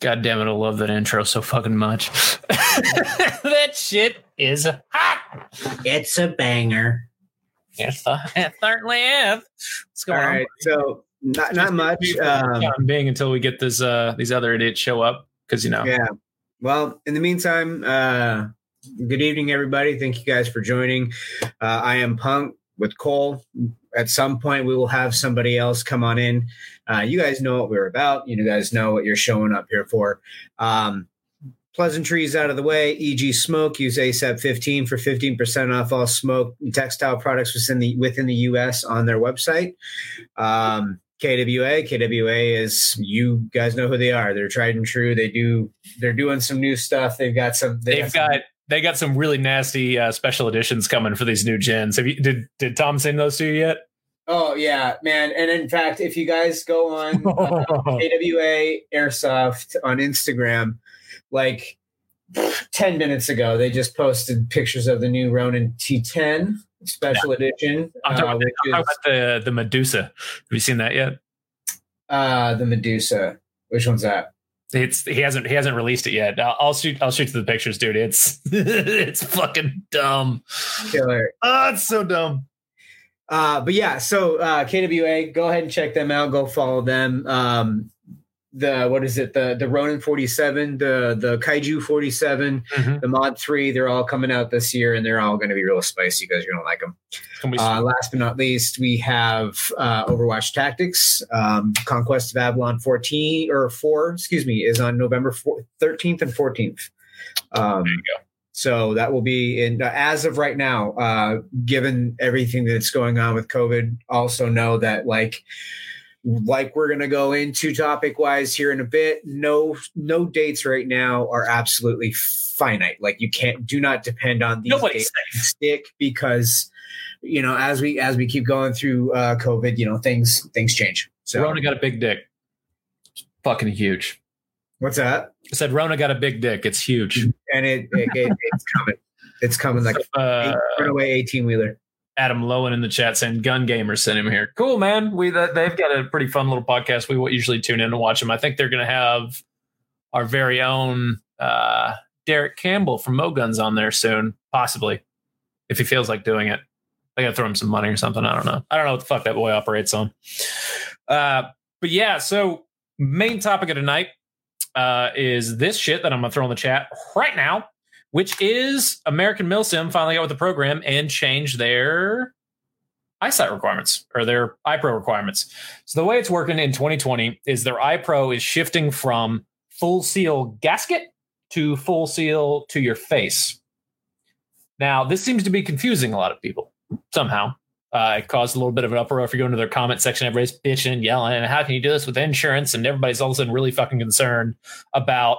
God damn it, I love that intro so fucking much. that shit is hot. It's a banger. It's the, it certainly is. What's All going on? right, so not not much. Um, Time being until we get this uh these other idiots show up because you know yeah. Well, in the meantime, uh, good evening, everybody. Thank you guys for joining. Uh, I am Punk with Cole. At some point, we will have somebody else come on in. Uh, you guys know what we're about. You guys know what you're showing up here for. Um, pleasantries out of the way. EG Smoke use ASAP 15 for 15% off all smoke and textile products within the within the US on their website. Um, KWA, KWA is you guys know who they are. They're tried and true. They do they're doing some new stuff. They've got some they they've got they got some really nasty uh, special editions coming for these new gens. Have you did did Tom send those to you yet? Oh yeah, man. And in fact, if you guys go on uh, KWA Airsoft on Instagram, like 10 minutes ago, they just posted pictures of the new Ronin T10 special edition. I'm talking, uh, about, which I'm talking is, about the the Medusa. Have you seen that yet? uh, the Medusa. Which one's that? It's he hasn't he hasn't released it yet. I'll, I'll shoot I'll shoot to the pictures, dude. It's it's fucking dumb. Killer. Oh, it's so dumb. Uh, but yeah, so uh, KWA, go ahead and check them out. Go follow them. Um, the what is it? The the Ronin 47, the the Kaiju 47, Mhm. the Mod 3. They're all coming out this year, and they're all going to be real spicy because you're gonna like them. Uh, last but not least, we have uh, Overwatch Tactics. Um, Conquest of Avalon 14 or 4, excuse me, is on November 4, 13th and 14th. Um, There you go. So that will be in as of right now. Uh, given everything that's going on with COVID, also know that like like we're gonna go into topic wise here in a bit. No, no dates right now are absolutely finite. Like you can't do not depend on these Nobody's dates to stick because you know as we as we keep going through uh, COVID, you know things things change. So Rona got a big dick. It's fucking huge. what's that? I said Rona got a big dick. It's huge. And it, it, it it's coming. It's coming like Uh, a runaway eighteen wheeler. Adam Lowen in the chat saying Gun Gamer sent him here. Cool, man. We they've got a pretty fun little podcast. We usually tune in and watch them. I think they're going to have our very own uh, Derek Campbell from Mo Guns on there soon, possibly, if he feels like doing it. I got to throw him some money or something. I don't know. I don't know what the fuck that boy operates on. Uh, but yeah, so main topic of tonight uh, is this shit that I'm going to throw in the chat right now which is American Milsim finally got with the program and changed their eyesight requirements or their eye pro requirements. So the way it's working in 2020 is their eye pro is shifting from full seal gasket to full seal to your face. Now, this seems to be confusing a lot of people somehow. Uh, it caused a little bit of an uproar. If you go into their comment section, everybody's bitching, yelling, and how can you do this with insurance? And everybody's all of a sudden really fucking concerned about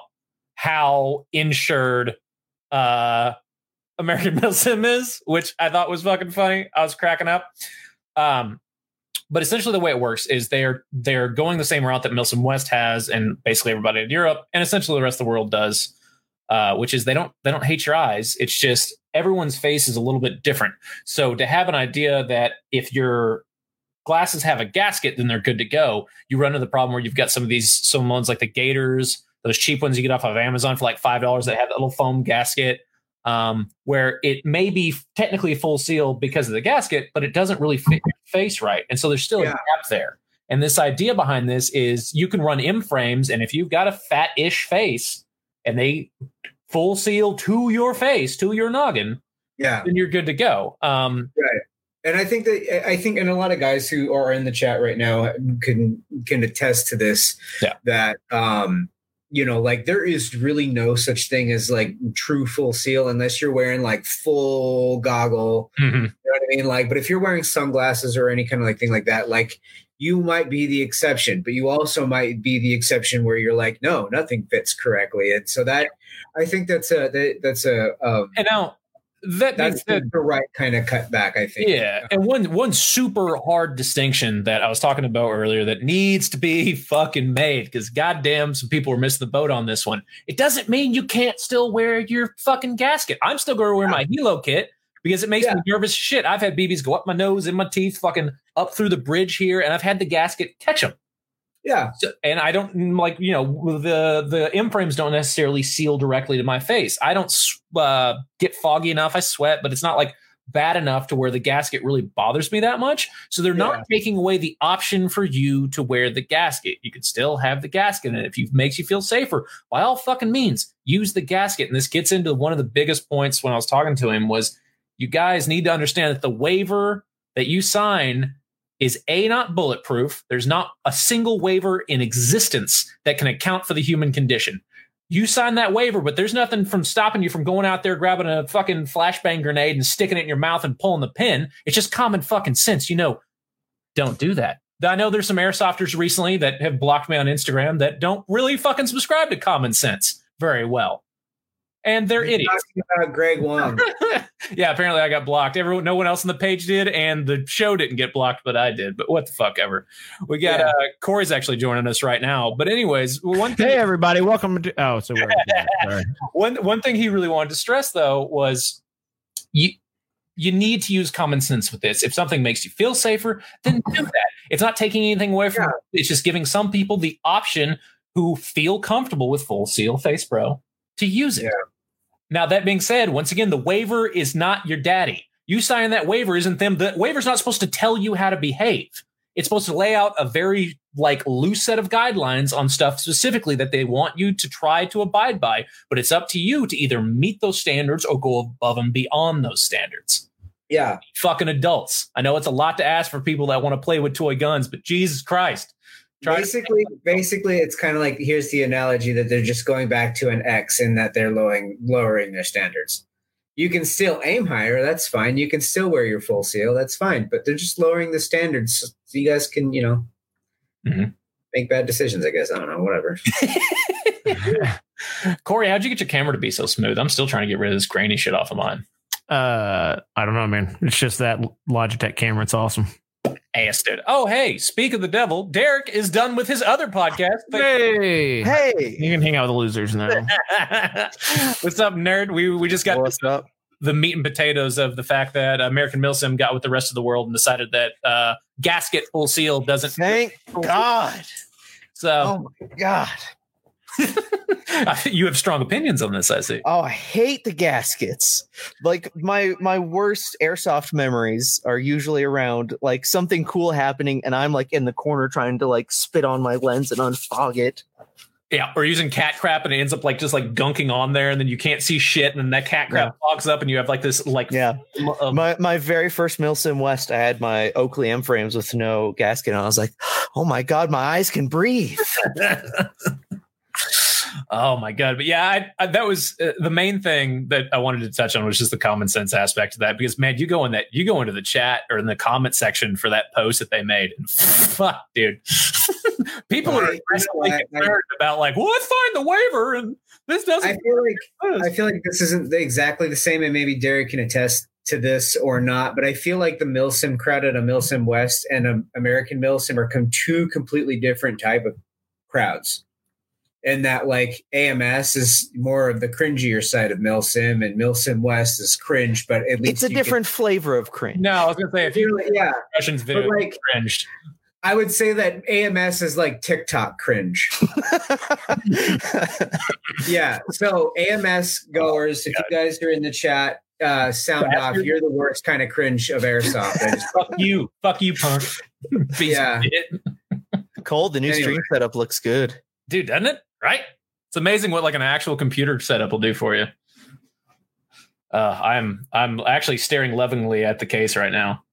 how insured uh American Milsim is, which I thought was fucking funny. I was cracking up. Um, but essentially the way it works is they're they're going the same route that Milsim West has and basically everybody in Europe and essentially the rest of the world does, uh, which is they don't they don't hate your eyes. It's just everyone's face is a little bit different. So to have an idea that if your glasses have a gasket, then they're good to go. You run into the problem where you've got some of these some ones like the Gators, those cheap ones you get off of Amazon for like five dollars that have that little foam gasket, um, where it may be technically full seal because of the gasket, but it doesn't really fit your face right, and so there's still Yeah. a gap there. And this idea behind this is you can run M frames, and if you've got a fat-ish face, and they full seal to your face, to your noggin, Yeah. then you're good to go. Um, and I think that I think, and a lot of guys who are in the chat right now can can attest to this. Yeah. That um, you know, like there is really no such thing as like true full seal unless you're wearing like full goggle. mhm. You know what I mean? Like, but if you're wearing sunglasses or any kind of like thing like that, like you might be the exception, but you also might be the exception where you're like, no, nothing fits correctly, and so that I think that's a that, that's a um, and now that that's the, the right kind of cutback. I think. Yeah, uh-huh. and one one super hard distinction that I was talking about earlier that needs to be fucking made because goddamn, some people were missing the boat on this one. It doesn't mean you can't still wear your fucking gasket. I'm still going to wear my helo kit because it makes yeah. me nervous shit. I've had BBs go up my nose, in my teeth, fucking up through the bridge here, and I've had the gasket catch them. Yeah. So, and I don't like, you know, the the M frames don't necessarily seal directly to my face. I don't uh, get foggy enough. I sweat, but it's not like bad enough to where the gasket really bothers me that much. So they're yeah. not taking away the option for you to wear the gasket. You can still have the gasket. And if it makes you feel safer, by all fucking means, use the gasket. And this gets into one of the biggest points when I was talking to him was you guys need to understand that the waiver that you sign is A, not bulletproof. There's not a single waiver in existence that can account for the human condition. You sign that waiver, but there's nothing from stopping you from going out there, grabbing a fucking flashbang grenade and sticking it in your mouth and pulling the pin. It's just common fucking sense. You know, don't do that. I know there's some airsofters recently that have blocked me on Instagram that don't really fucking subscribe to common sense very well and they're You're idiots. About Greg Wong. yeah, apparently I got blocked. Everyone, no one else on the page did, and the show didn't get blocked, but I did. But what the fuck ever. We got yeah. uh, Corey's actually joining us right now. But anyways, one thing, hey everybody, welcome to. Oh, so sorry. one one thing he really wanted to stress though was you you need to use common sense with this. If something makes you feel safer, then do that. It's not taking anything away from. Yeah. It's just giving some people the option who feel comfortable with full seal face bro to use it. Yeah. Now, that being said, once again, the waiver is not your daddy. You signing that waiver isn't them. The waiver's not supposed to tell you how to behave. It's supposed to lay out a very like loose set of guidelines on stuff specifically that they want you to try to abide by. But it's up to you to either meet those standards or go above and beyond those standards. Yeah. Fucking adults. I know it's a lot to ask for people that want to play with toy guns, but Jesus Christ. Try basically, to- basically, it's kind of like here's the analogy that they're just going back to an X in that they're lowering lowering their standards. You can still aim higher, that's fine. You can still wear your full seal, that's fine. But they're just lowering the standards so you guys can, you know, mm-hmm. make bad decisions. I guess I don't know, whatever. Corey, how'd you get your camera to be so smooth? I'm still trying to get rid of this grainy shit off of mine. Uh, I don't know, man. It's just that Logitech camera. It's awesome asked it. Oh, hey, speak of the devil, Derek is done with his other podcast. Hey, hey, you can hang out with the losers now. What's up, nerd? We we just got What's up? the meat and potatoes of the fact that American Milsim got with the rest of the world and decided that uh, gasket full seal doesn't. Thank God. So, oh my God. you have strong opinions on this, I see. Oh, I hate the gaskets. Like my my worst airsoft memories are usually around like something cool happening, and I'm like in the corner trying to like spit on my lens and unfog it. Yeah, or using cat crap and it ends up like just like gunking on there, and then you can't see shit, and then that cat crap yeah. fogs up, and you have like this like yeah. my my very first Milsim West, I had my Oakley M frames with no gasket, and I was like, oh my god, my eyes can breathe. Oh my god! But yeah, I, I, that was uh, the main thing that I wanted to touch on was just the common sense aspect of that. Because man, you go in that you go into the chat or in the comment section for that post that they made, and fuck, dude, people are concerned about like, well, let's find the waiver, and this doesn't. I feel like I feel like this isn't exactly the same, and maybe Derek can attest to this or not, but I feel like the Milsim credit, a Milsim West, and an American Milsim are come two completely different type of crowds and that like AMS is more of the cringier side of Milsim, and Milsim West is cringe, but at least it's a different can, flavor of cringe. No, I was gonna say if you yeah, Russians video like, cringed. I would say that AMS is like TikTok cringe. yeah. So AMS goers, if you guys are in the chat, uh, sound off. You're the worst kind of cringe of airsoft. Just, fuck you, fuck you, punk. yeah. Cole, the new anyway. stream setup looks good, dude. Doesn't it? Right? It's amazing what like an actual computer setup will do for you. Uh, I'm I'm actually staring lovingly at the case right now.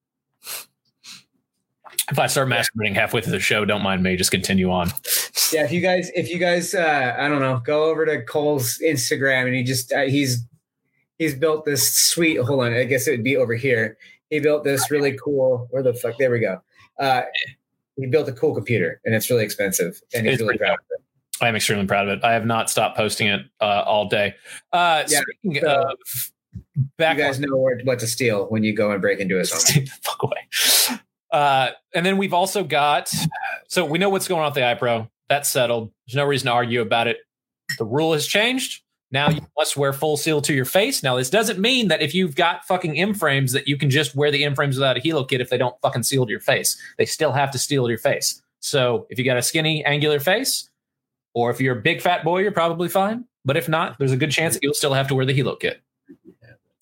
If I start masturbating halfway through the show, don't mind me. Just continue on. Yeah, if you guys, if you guys, uh, I don't know, go over to Cole's Instagram and he just uh, he's he's built this sweet. Hold on, I guess it would be over here. He built this really cool. Where the fuck? There we go. Uh, he built a cool computer, and it's really expensive, and he's It's really proud of it. I am extremely proud of it. I have not stopped posting it uh, all day. Uh, Yeah, speaking so of back you guys know what to steal when you go and break into a home. Fuck away. Uh, and then we've also got so we know what's going on with the eye pro. That's settled. There's no reason to argue about it. The rule has changed. Now you must wear full seal to your face. Now this doesn't mean that if you've got fucking M frames that you can just wear the M frames without a helo kit if they don't fucking seal to your face. They still have to seal to your face. So if you got a skinny angular face, or if you're a big fat boy, you're probably fine. But if not, there's a good chance that you'll still have to wear the helo kit.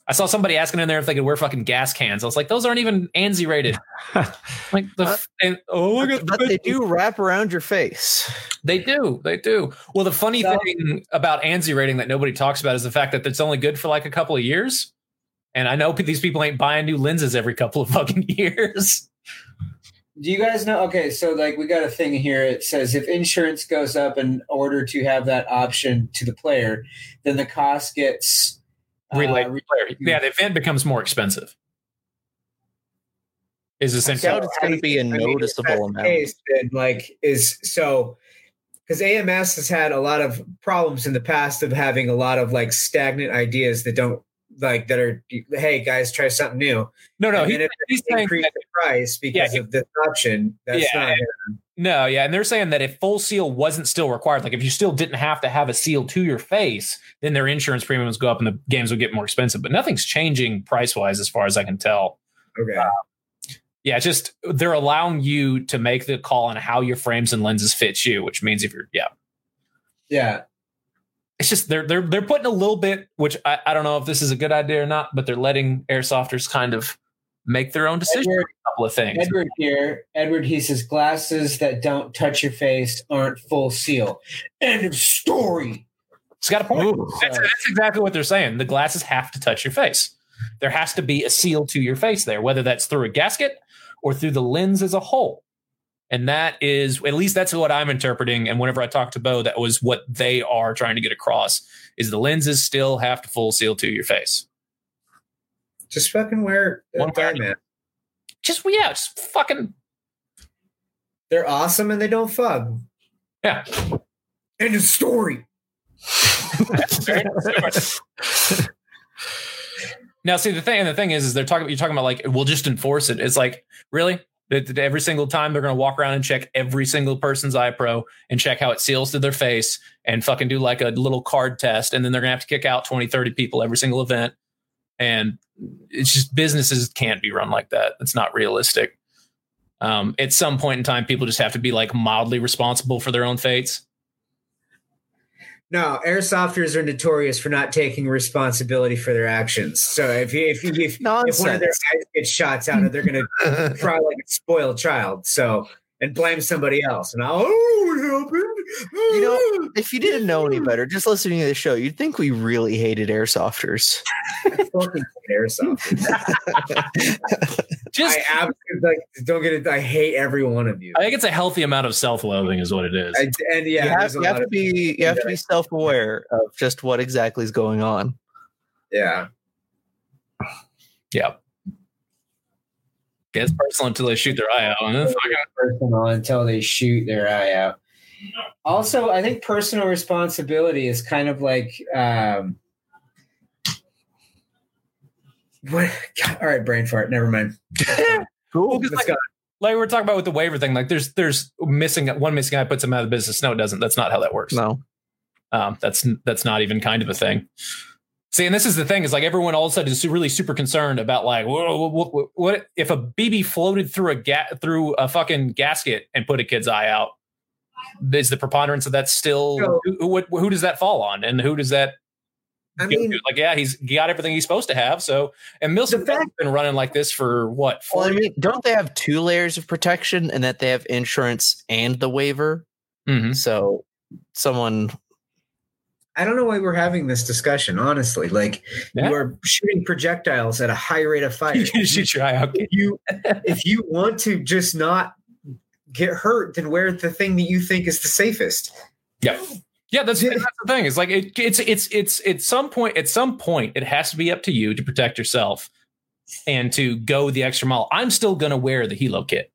I saw somebody asking in there if they could wear fucking gas cans. I was like, those aren't even ANSI rated. Like the uh, f- and, oh look at but they do wrap around your face. they do they do. Well, the funny So- thing about ANSI rating that nobody talks about is the fact that it's only good for like a couple of years. And I know these people ain't buying new lenses every couple of fucking years. Do you guys know? Okay, so like we got a thing here. It says if insurance goes up in order to have that option to the player, then the cost gets uh, Relay, re- yeah, the event becomes more expensive. Is essentially doubt it's going to be a I mean, if noticeable that's the amount. case, then, like is so because AMS has had a lot of problems in the past of having a lot of like stagnant ideas that don't like that are hey guys try something new. no, no. and He, if he's saying increase that- the price because Yeah, of this option, that's Yeah, not No, yeah, and they're saying that if full seal wasn't still required, like if you still didn't have to have a seal to your face, then their insurance premiums go up and the games would get more expensive. But nothing's changing price wise, as far as I can tell. okay. Uh, yeah, just they're allowing you to make the call on how your frames and lenses fit you, which means if you're yeah, Yeah, it's just they're they're they're putting a little bit, which I, I don't know if this is a good idea or not, but they're letting airsofters kind of make their own decision Edward, a couple of things. Edward here. Edward, he says glasses that don't touch your face aren't full seal. End of story. It's got a point. Ooh. That's, that's exactly what they're saying. The glasses have to touch your face. There has to be a seal to your face there, whether that's through a gasket or through the lens as a whole. And that is, at least that's what I'm interpreting. And whenever I talked to Bo, that was what they are trying to get across: is the lenses still have to full seal to your face. Just fucking wear One pair. man. Just yeah, just fucking They're awesome and they don't fuck. yeah. End of story. Now, see the thing, and the thing is, is they're talking. You're talking about like we'll just enforce it. It's like really every single time they're going to walk around and check every single person's eye pro and check how it seals to their face and fucking do like a little card test, and then they're going to have to kick out 20, 30 people every single event. And it's just businesses can't be run like that. It's not realistic. Um, at some point in time, people just have to be like mildly responsible for their own fates. No, airsofters are notorious for not taking responsibility for their actions. So if you, if you, if, if one of their eyes gets shots out, of, they're going to cry like a spoiled child. So and blame somebody else. And I'll, oh, it. You know, if you didn't know any better, just listening to the show, you'd think we really hated airsofters. I fucking hate airsofters. Just, I absolutely like. Don't get it. I hate every one of you. I think it's a healthy amount of self-loathing, is what it is. I, and yeah, you have, you have to be you have to be self aware of just what exactly is going on. yeah. Yeah. Gets personal until they shoot their eye out. And then fucking, personal until they shoot their eye out. Also, I think personal responsibility is kind of like um what all right, brain fart, never mind. Well, 'cause Let's like, like we're talking about with the waiver thing, like there's there's missing one missing guy puts him out of business. No, it doesn't. That's not how that works. No. Um, that's that's not even kind of a thing. See, and this is the thing is like everyone all of a sudden is really super concerned about like what, what, what if a BB floated through a ga- through a fucking gasket and put a kid's eye out? Is the preponderance of that still So- who, who, who does that fall on, and who does that I go mean, like? Yeah, he's got everything he's supposed to have. So, and Milson's been running like this for what? Well, I Four mean, don't they have two layers of protection and that they have insurance and the waiver? Mhm. So someone I don't know why we're having this discussion, honestly. Like Yeah. you are shooting projectiles at a high rate of fire. You can shoot your eye out. if you if you want to just not get hurt, than wear the thing that you think is the safest. Yeah. Yeah, that's, that's the thing. It's like it, it's it's it's at some point at some point it has to be up to you to protect yourself and to go the extra mile. I'm still going to wear the helo kit.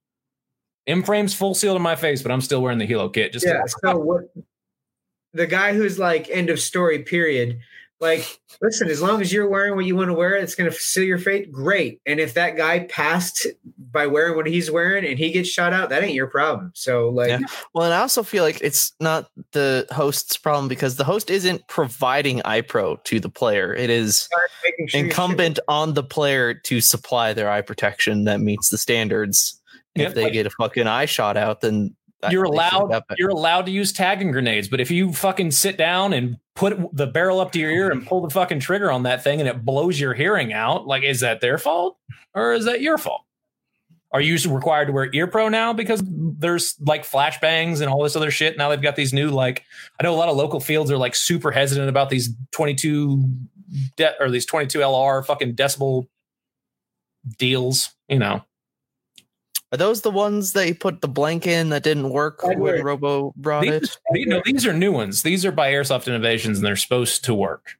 M frames full seal to my face, but I'm still wearing the Hilo kit. Just yeah. So what? The guy who's like end of story. Period. Like, listen, as long as you're wearing what you want to wear, it's going to seal your fate. Great. And if that guy passed by wearing what he's wearing and he gets shot out, that ain't your problem. So, like, Yeah. Well, and I also feel like it's not the host's problem because the host isn't providing eye pro to the player. It is sure incumbent on the player to supply their eye protection that meets the standards. And Yeah, if they get a fucking eye shot out, then I- you're allowed you're allowed to use tagging grenades but if you fucking sit down and put the barrel up to your ear and pull the fucking trigger on that thing and it blows your hearing out like is that their fault or is that your fault? Are you required to wear ear pro now because there's like flashbangs and all this other shit? Now they've got these new like i know a lot of local fields are like super hesitant about these 22 de- or these 22 lr fucking decibel deals you know Are those the ones that you put the blank in that didn't work Edward. when Robo brought These, it? these- no, these are new ones. These are by Airsoft Innovations, and they're supposed to work.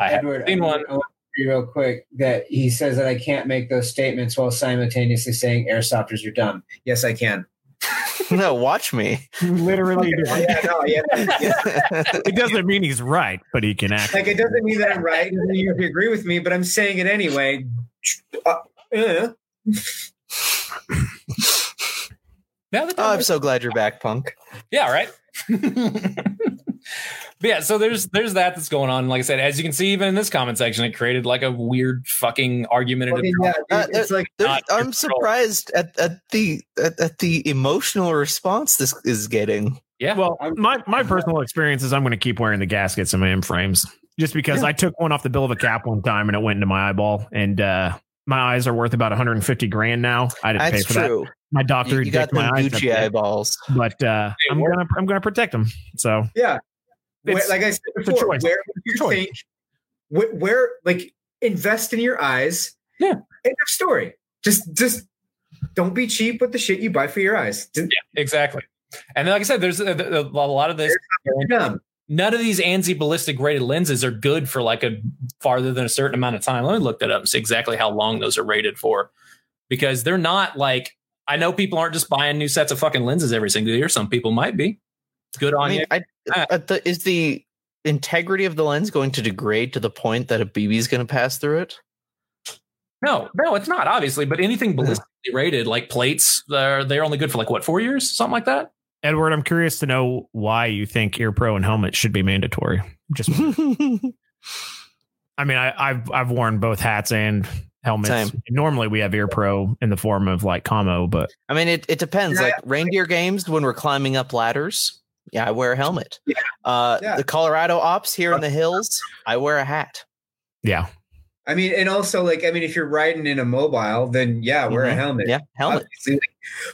I haven't Edward, seen one. I want to real quick that he says that I can't make those statements while simultaneously saying airsofters are dumb. Yes, I can. no, watch me. Literally, yeah, no, yeah, yeah. it doesn't mean he's right, but he can act. Like it doesn't mean that I'm right. It doesn't mean you agree with me, but I'm saying it anyway. Uh, uh. Yeah, the- Oh, I'm so glad you're back, Punk. yeah, right. but yeah, so there's there's that that's going on. Like I said, as you can see, even in this comment section, it created like a weird fucking argumentative. Fucking, yeah, Uh, it's like There's- Not your I'm surprised at, at the at, at the emotional response this is getting. yeah, Well, I'm- my my personal experience is I'm going to keep wearing the gaskets in my M frames just because I took one off the bill of a cap one time and it went into my eyeball and uh my eyes are worth about 150 grand now. I didn't That's pay for true. that. My doctor You, you got my them eyes Gucci up, eyeballs. but uh, Hey, I'm gonna I'm gonna protect them. So yeah. Where, like I said before, choice. where you choice. think where, where like invest in your eyes? Yeah. End of story. Just just don't be cheap with the shit you buy for your eyes. Just- exactly. And then, like I said, there's a, a, a lot of this. You're dumb. None of these ANSI ballistic rated lenses are good for like a farther than a certain amount of time. Let me look that up and see exactly how long those are rated for, because they're not like I know people aren't just buying new sets of fucking lenses every single year. Some people might be. Good on I mean, you. I, Ah. uh, the, is the integrity of the lens going to degrade to the point that a BB is going to pass through it? No, no, it's not obviously, but anything ballistically rated, like plates, they're they're only good for like what four years, something like that. Edward, I'm curious to know why you think ear pro and helmet should be mandatory. Just I mean, I, I've I've worn both hats and helmets. Same. Normally, we have ear pro in the form of like camo, but I mean, it, it depends. Yeah. Like reindeer games, when we're climbing up ladders, yeah, I wear a helmet. Yeah. Uh, Yeah. The Colorado ops here in the hills, I wear a hat. yeah, I mean, and also like I mean, if you're riding in a mobile, then yeah, wear a Mhm. helmet. Yeah, helmet. Obviously, like,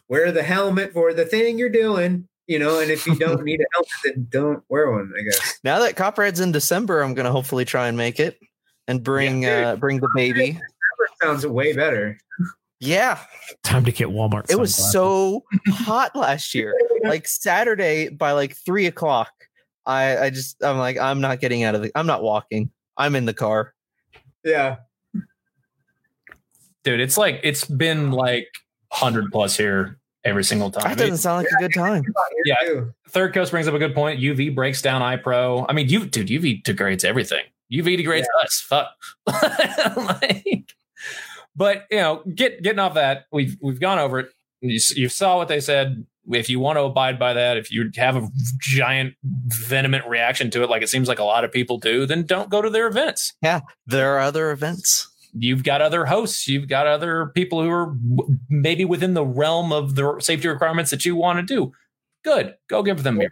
wear the helmet for the thing you're doing. You know, and if you don't need a helmet, then don't wear one. I guess. Now that Copperhead's in December, I'm going to hopefully try and make it and bring Yeah, dude. uh, bring the baby. That sounds way better. Yeah, time to get Walmart. it was so hot last year. Like Saturday by like three o'clock, I I just I'm like I'm not getting out of the. I'm not walking. I'm in the car. Yeah. Dude, it's like it's been like hundred plus here every single time. That doesn't sound like a good time. Yeah. Too. Third Coast brings up a good point. UV breaks down eye pro. I mean, you dude, UV degrades everything. UV degrades us. Fuck. like, but you know, get getting off that, we've we've gone over it. You, you saw what they said. If you want to abide by that, if you have a giant venomous reaction to it, like it seems like a lot of people do, then don't go to their events. Yeah, there are other events. You've got other hosts. You've got other people who are maybe within the realm of the safety requirements that you want to do. Good. Go give them your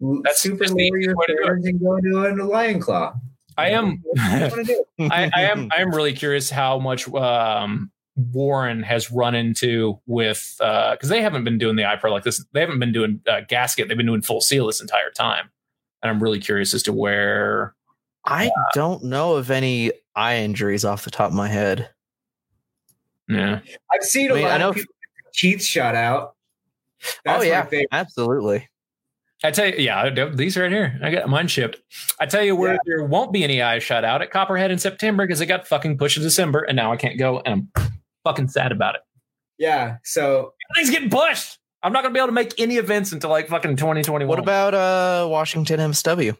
money. That's super just the lower your easiest way to do and go to a lion claw. I am What do you wanna do? I, I am I am really curious how much um, Warren has run into with because they haven't been doing the eye pro like this. They haven't been doing uh, gasket. They've been doing full seal this entire time, and I'm really curious as to where. I don't know of any eye injuries off the top of my head. Yeah, I've seen a I mean, I lot know of people with teeth shot out. That's oh my yeah, favorite. absolutely. I tell you, yeah, I- these right here. I got mine shipped. I tell you where Yeah. there won't be any eyes shut out at Copperhead in September because it got fucking pushed to December, and now I can't go, and I'm fucking sad about it. Yeah. So Everything's getting pushed. I'm not gonna be able to make any events until like fucking 2021. What about uh Washington MSW?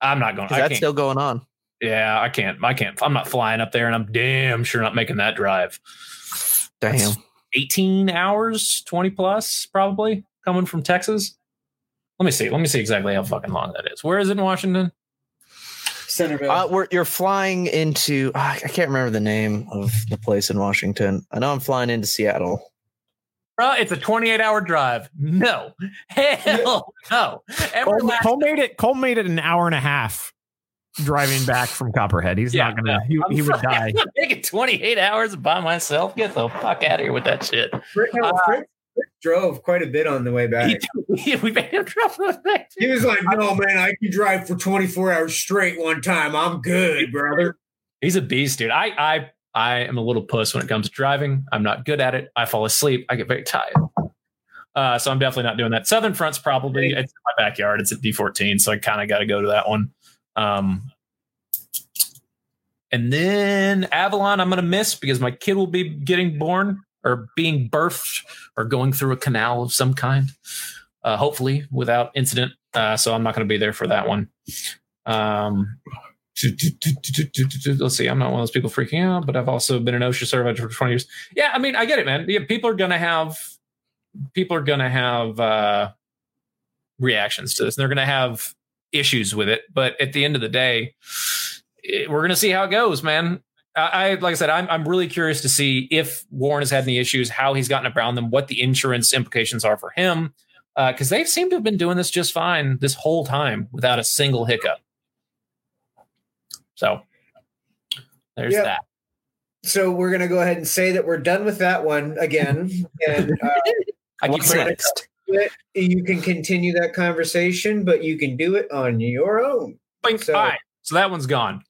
I'm not going. Is I that can't. still going on? yeah, I can't. I can't. I'm not flying up there, and I'm damn sure not making that drive. Damn. That's 18 hours, 20 plus, probably coming from Texas. Let me see. Let me see exactly how fucking long that is. Where is it in Washington? Centerville. Uh, we're, you're flying into ah, I can't remember the name of the place in Washington. I know I'm flying into Seattle. Bro, it's a 28 hour drive. No. Hell no. Cole, Cole made it. Cole made it an hour and a half driving back from Copperhead. He's Yeah, not gonna. He, he would die. I'm not making 28 hours by myself. Get the fuck out of here with that shit. Frick, no, Frick- Frick drove quite a bit on the way back. He- we made him drop the back. He was like, "No, man, I can drive for 24 hours straight one time. I'm good, brother." He's a beast, dude. I I I am a little puss when it comes to driving. I'm not good at it. I fall asleep. I get very tired. Uh, so I'm definitely not doing that. Southern Front's probably it's in my backyard. It's at D14, so I kind of got to go to that one. Um, and then Avalon, I'm going to miss because my kid will be getting born or being birthed or going through a canal of some kind, uh, hopefully without incident. Uh, so I'm not going to be there for that one. Um, let's see. I'm not one of those people freaking out, but I've also been an OSHA certified for 20 years. Yeah, I mean, I get it, man. Yeah, people are gonna have people are gonna have uh, reactions to this. And they're gonna have issues with it, but at the end of the day, it, we're gonna see how it goes, man. I, like I said, I'm I'm really curious to see if Warren has had any issues, how he's gotten around them, what the insurance implications are for him, because they seem to have been doing this just fine this whole time without a single hiccup. So there's Yep. that. So we're gonna go ahead and say that we're done with that one again, and uh, I keep next? you can continue that conversation, but you can do it on your own. So- all right, so that one's gone.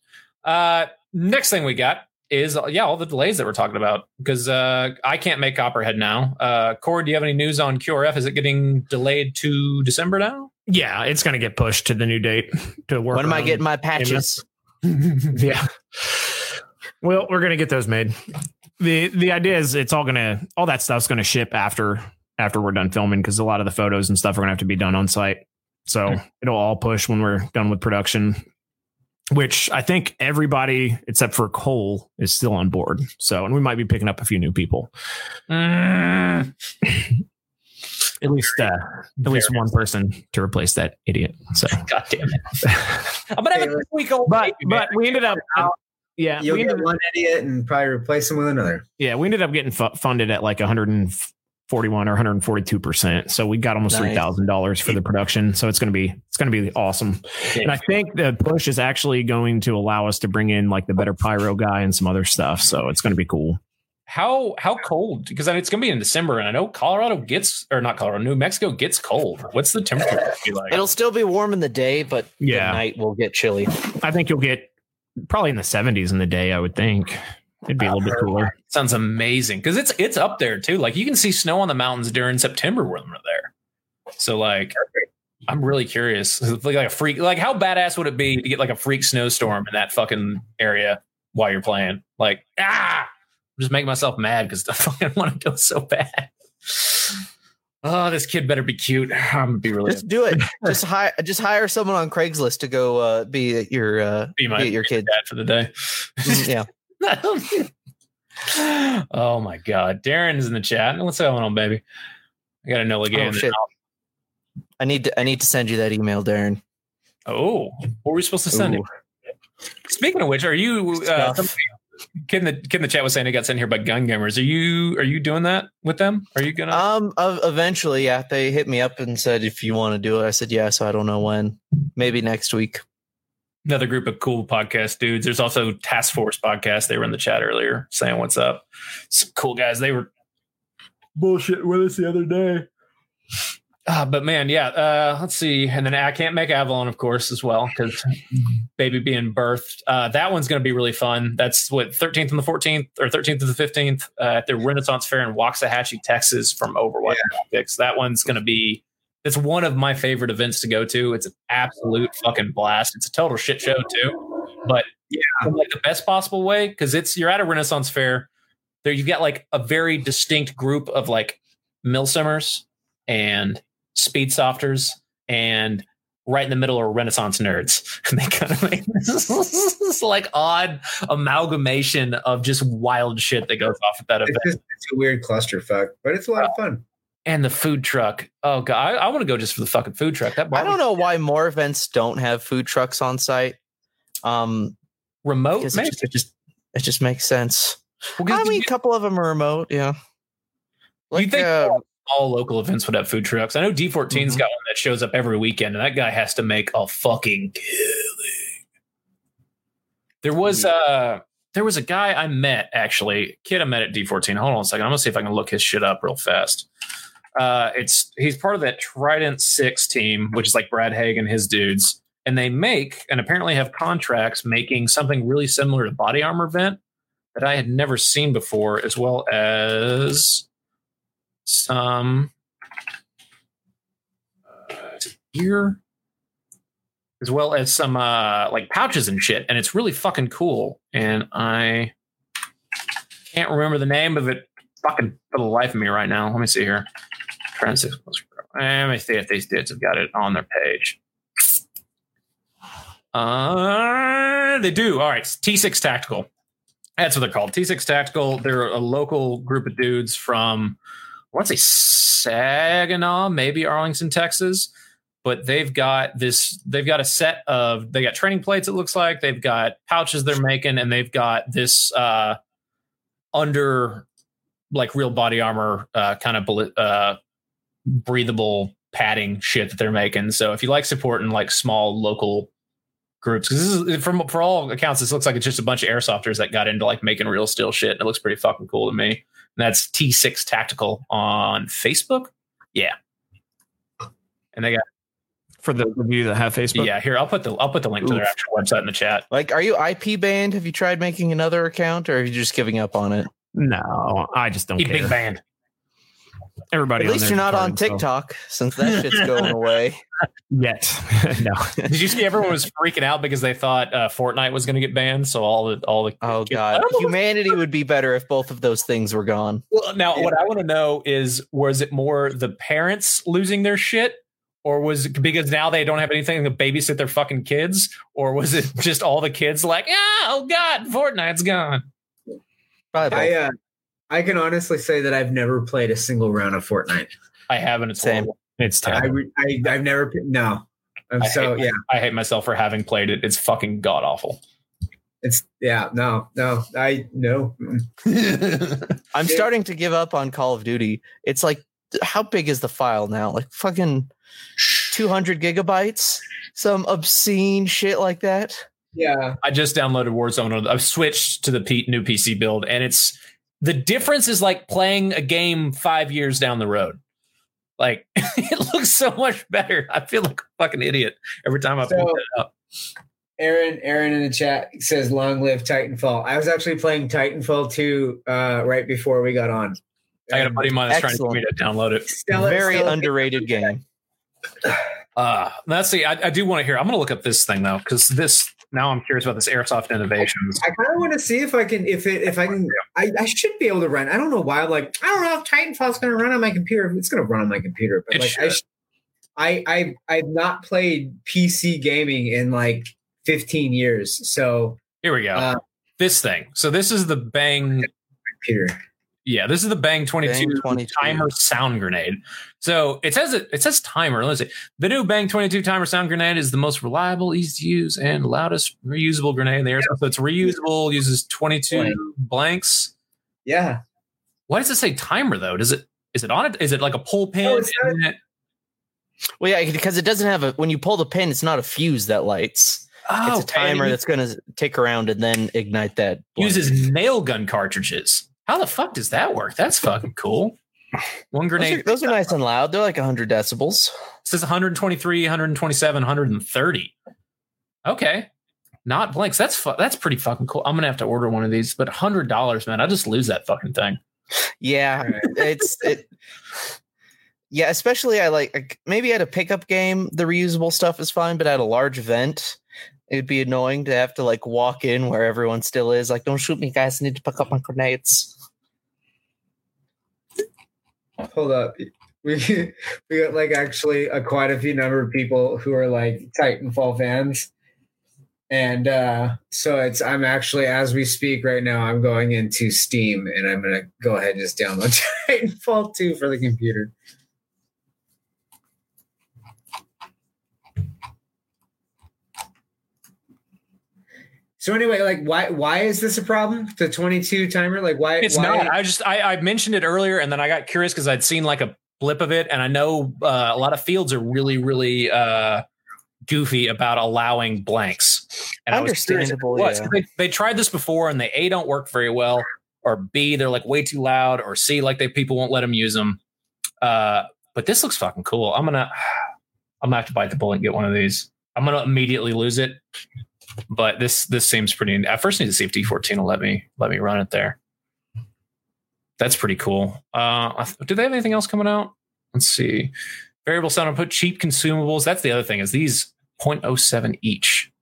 Uh, next thing we got is uh, yeah, all the delays that we're talking about because uh, I can't make Copperhead now. Uh, Corey, do you have any news on QRF? Is it getting delayed to December now? Yeah, it's gonna get pushed to the new date to work. When am I getting my patches? yeah. Well, we're gonna get those made. the The idea is it's all gonna all that stuff's gonna ship after after we're done filming because a lot of the photos and stuff are gonna have to be done on site. So Hmm. it'll all push when we're done with production. Which I think everybody except for Cole is still on board. So, and we might be picking up a few new people. Mm, At least, uh, at least one person to replace that idiot. So, God damn it! I'm gonna have a week old. but but we ended up, yeah, You'll we ended get one idiot and probably replace him with another. Yeah, we ended up getting fu- funded at like 141 or 142 percent. So we got almost Nice. three thousand dollars for the production. So it's gonna be it's gonna be awesome. And I think the push is actually going to allow us to bring in like the better pyro guy and some other stuff. So it's gonna be cool. how how cold? Because I it's gonna be in December, and I know Colorado gets or not Colorado, New Mexico gets cold. What's the temperature be like? It'll still be warm in the day, but Yeah. the night will get chilly. I think you'll get probably in the 70s in the day. I would think it'd be a little bit cooler. Sounds amazing because it's it's up there too. Like you can see snow on the mountains during September when we're there. So like, I'm really curious. Like, like a freak, like how badass would it be to get like a freak snowstorm in that fucking area while you're playing? Like ah, I'm just making myself mad because I fucking want to go so bad. Oh, this kid better be cute. I'm gonna be really Just do it. just hire just hire someone on Craigslist to go uh, be at your uh, be my be your kid. dad for the day. Mm, yeah. oh my god, Darren's in the chat. What's going on, baby? I got to know again. Oh. I need to I need to send you that email, Darren. Oh, what were we supposed to send Ooh. him? Speaking of which, are you? Uh, in the in the chat was saying he got sent here by gun gamers. Are you? Are you doing that with them? Are you gonna? Um uh, eventually, yeah, they hit me up and said if you want to do it. I said yeah, so I don't know when. Maybe next week. Another group of cool podcast dudes. There's also Task Force podcast. They were in the chat earlier saying what's up. Some cool guys. They were bullshit with us the other day. Uh, but man, yeah. Uh, let's see, and then I can't make Avalon, of course, as well because baby being birthed. Uh, that one's going to be really fun. That's what 13th and the 14th, or 13th to the 15th uh, at the Renaissance Fair in Waxahachie, Texas, from Overwatch Tactics. That one's going to be. It's one of my favorite events to go to. It's an absolute fucking blast. It's a total shit show too, but yeah, like the best possible way because it's you're at a Renaissance Fair. There you've got like a very distinct group of like Milsimmers and Speed Softers and right in the middle are Renaissance nerds. And they kind of make this like odd amalgamation of just wild shit that goes off at that It's event. just it's a weird clusterfuck, but it's a lot of fun. And the food truck. Oh god, I, I want to go just for the fucking food truck. That I don't know why more events don't have food trucks on site. Um, remote. it just, it just it just makes sense. Well, I mean, a couple of them are remote. Yeah, you think uh, all local events would have food trucks? I know D14's Mhm. got one that shows up every weekend, and that guy has to make a fucking killing. There was uh there was a guy I met actually, kid I met at D14. Hold on a second. I'm gonna see if I can look his shit up real fast. Uh, it's he's part of that Trident Six team, which is like Brad Haig and his dudes, and they make and apparently have contracts making something really similar to body armor vent that I had never seen before, as well as some uh, gear, as well as some uh, like pouches and shit, and it's really fucking cool. And I can't remember the name of it fucking for the life of me right now. Let me see here. Trying to let me see if these dudes have got it on their page. Uh, they do. All right, T6 Tactical. That's what they're called. T6 Tactical. They're a local group of dudes from, I want to say Saginaw, maybe Arlington, Texas. But they've got this, they've got a set of, they got training plates, it looks like. They've got pouches they're making, and they've got this uh, under like real body armor uh, kind of bullet, uh, breathable padding shit that they're making. So if you like supporting like small local groups, because this is from for all accounts, this looks like it's just a bunch of airsofters that got into like making real steel shit. And it looks pretty fucking cool to me. And that's T6 Tactical on Facebook. Yeah. And they got For those of you that have Facebook, yeah, here I'll put the I'll put the link to their actual website in the chat. like, are you IP banned? Have you tried making another account, or are you just giving up on it? no, I just don't Eat care. big band. Everybody, At least there's you're not on retarded, so- TikTok, since that shit's going away. yet. no, Did you see everyone was freaking out because they thought uh, Fortnite was going to get banned? So all the all the Oh I god, humanity would be better if both of those things were gone. Well, now what I want to know is was it more the parents losing their shit or was it because now they don't have anything to babysit their fucking kids or was it just all the kids like, "Ah, oh god, Fortnite's gone." Probably I uh, I can honestly say that I've never played a single round of Fortnite. I haven't it's Same. horrible. it's I, terrible. re- I I've never no. I'm I so hate- yeah. I hate myself for having played it. It's fucking god awful. It's yeah no no I no. I'm starting to give up on Call of Duty. It's like, how big is the file now? Like fucking 200 gigabytes? Some obscene shit like that. Yeah, I just downloaded Warzone. I've switched to the P- new PC build, and it's the difference is like playing a game five years down the road. Like it looks so much better. I feel like a fucking idiot every time I So- pull it up. Aaron Aaron in the chat says long live Titanfall. I was actually playing Titanfall 2 uh, right before we got on. I got a buddy of mine that's trying to get me to download it. Still- Very still- underrated game. Uh, let's see. I, I do want to hear. I'm going to look up this thing though, because this now I'm curious about this Airsoft Innovations. I kind of want to see if I can, if it, if I can, I, I should be able to run. I don't know why. I'm like, I don't know if Titanfall's going to run on my computer. It's going to run on my computer, but It like, I, should. sh- I, I, I've not played PC gaming in like 15 years. So, Here we go. Uh, this thing. So this is the Bang. computer. Yeah, this is the Bang 22, Bang 22. timer sound grenade. So it says it, it says timer. Let's see. The new Bang 22 timer sound grenade is the most reliable, easy to use, and loudest reusable grenade in the air. So it's reusable, uses 22 Blank. blanks. Yeah. Why does it say timer though? Does it is it on it? Is it like a pull pin? No, it's not. in it? Well, yeah, because it doesn't have a, when you pull the pin, it's not a fuse that lights. Oh, it's a oh, timer okay. that's going to tick around and then ignite that. blank. uses nail gun cartridges. How the fuck does that work? That's fucking cool. One Those are, grenade those are nice and loud. They're like 100 decibels. says 123, 127, 130. Okay. Not blanks. That's fu- that's pretty fucking cool. I'm gonna have to order one of these, but hundred dollars, man. I just lose that fucking thing. Yeah, it's it. Yeah, especially I like like, maybe at a pickup game, the reusable stuff is fine, but at a large event, it'd be annoying to have to like walk in where everyone still is. Like, don't shoot me, guys! I need to pick up my grenades. Hold up. We we got like actually a quite a few number of people who are like Titanfall fans. And uh so it's I'm actually as we speak right now, I'm going into Steam and I'm gonna go ahead and just download Titanfall 2 for the computer. So anyway, like why why is this a problem? The 22 timer? Like why It's why, not. I just I, I mentioned it earlier, and then I got curious because I'd seen like a blip of it, and I know uh, a lot of fields are really really uh, goofy about allowing blanks. And I was curious if it Understandable, was. yeah. They, they tried this before, and they a don't work very well, or b they're like way too loud, or c like they people won't let them use them. Uh, but this looks fucking cool. I'm gonna I'm gonna have to bite the bullet and get one of these. I'm gonna immediately lose it. But this this seems pretty. I first need to see if D14 will let me let me run it there. That's pretty cool. Uh, do they have anything else coming out? Let's see. Variable sound output, cheap consumables. That's the other thing. Is these 0.07 each?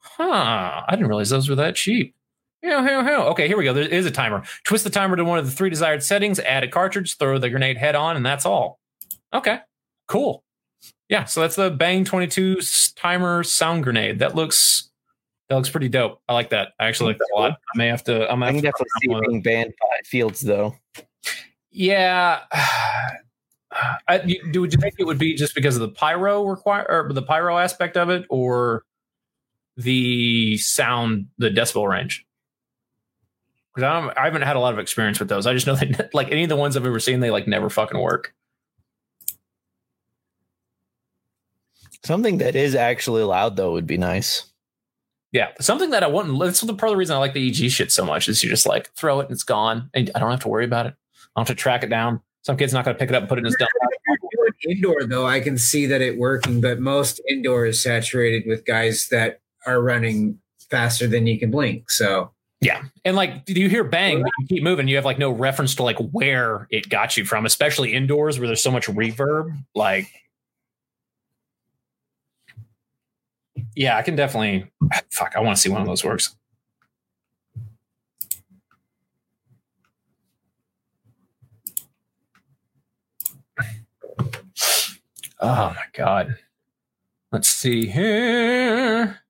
Huh. I didn't realize those were that cheap. Yeah, yeah, yeah. Okay, here we go. There is a timer. Twist the timer to one of the three desired settings. Add a cartridge. Throw the grenade head on, and that's all. Okay, cool. Yeah, so that's the Bang 22 timer sound grenade. That looks that looks pretty dope. I like that. I actually like that a lot. I may have to. I'm I can definitely see it being banned by fields though. Yeah. I, you, do would you think it would be just because of the pyro require or the pyro aspect of it, or the sound, the decibel range? Because I, I haven't had a lot of experience with those. I just know that like any of the ones I've ever seen, they like never fucking work. Something that is actually loud though would be nice. Yeah, something that I wouldn't. That's the part of the reason I like the EG shit so much is you just like throw it and it's gone, and I don't have to worry about it. I don't have to track it down. Some kid's not going to pick it up and put it in his dump. Indoor though, I can see that it working, but most indoor is saturated with guys that are running faster than you can blink. So Yeah. And like do you hear bang, but you keep moving, you have like no reference to like where it got you from, especially indoors where there's so much reverb. Like Yeah, I can definitely fuck, I want to see one of those works. Oh my god. Let's see here.